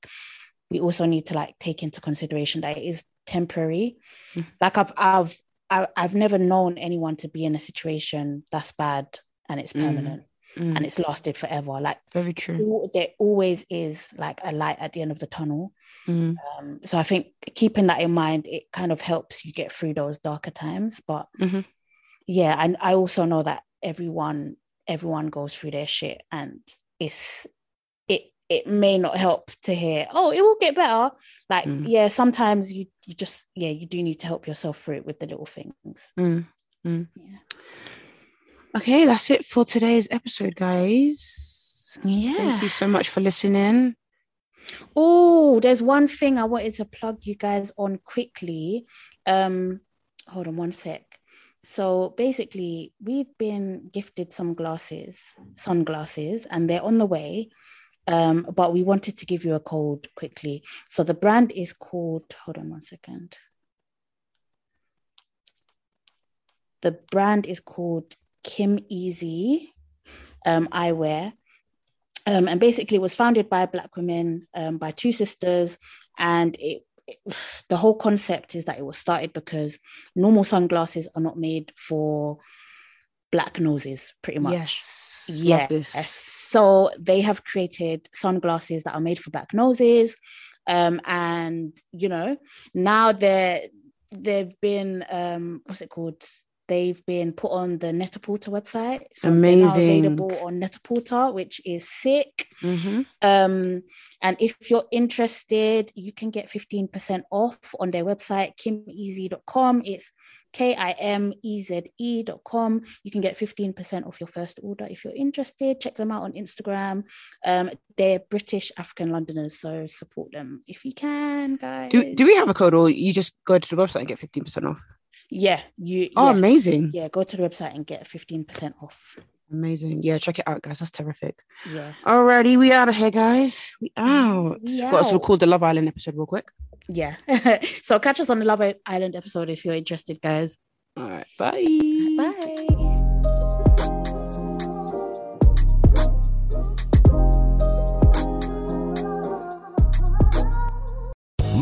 we also need to like take into consideration that it is temporary. Mm. Like I've I've I've never known anyone to be in a situation that's bad and it's Mm. permanent Mm. and it's lasted forever. Like Very true. there always is like a light at the end of the tunnel. Mm. Um, so I think keeping that in mind, it kind of helps you get through those darker times. But Mhm. yeah, and I also know that everyone everyone goes through their shit, and it's it it may not help to hear, oh, it will get better. Like Mm. yeah, sometimes you you just yeah you do need to help yourself through it with the little things. Mm. Mm. Okay, that's it for today's episode, guys. Yeah. Thank you so much for listening. Oh, there's one thing I wanted to plug you guys on quickly. Um, hold on one sec. So basically, we've been gifted some glasses, sunglasses, and they're on the way. Um, but we wanted to give you a code quickly. So the brand is called, hold on one second. The brand is called Kim Easy um, Eyewear. Um, and basically it was founded by black women um, by two sisters and it- [SIGHS] the whole concept is that it was started because normal sunglasses are not made for black noses pretty much. Yes. yes so they have created sunglasses that are made for black noses um, and you know now they're they've been um what's it called they've been put on the Net-a-Porter website so Amazing. available on Net-a-Porter which is sick Mhm. um, and if you're interested, you can get 15% off on their website, kimeze.com. It's K I M E Z E.com. You can get 15% off your first order if you're interested. Check them out on Instagram. Um, they're British African Londoners, so support them if you can, guys. Do, do we have a code or you just go to the website and get 15% off? Yeah, you. Oh, yeah. amazing. Yeah, go to the website and get 15% off. Amazing. Yeah, check it out, guys. That's terrific. Yeah. Alrighty, we out of here, guys. We out. We Got us record the Love Island episode real quick. Yeah. [LAUGHS] so catch us on the Love Island episode if you're interested, guys. All right. Bye. Bye.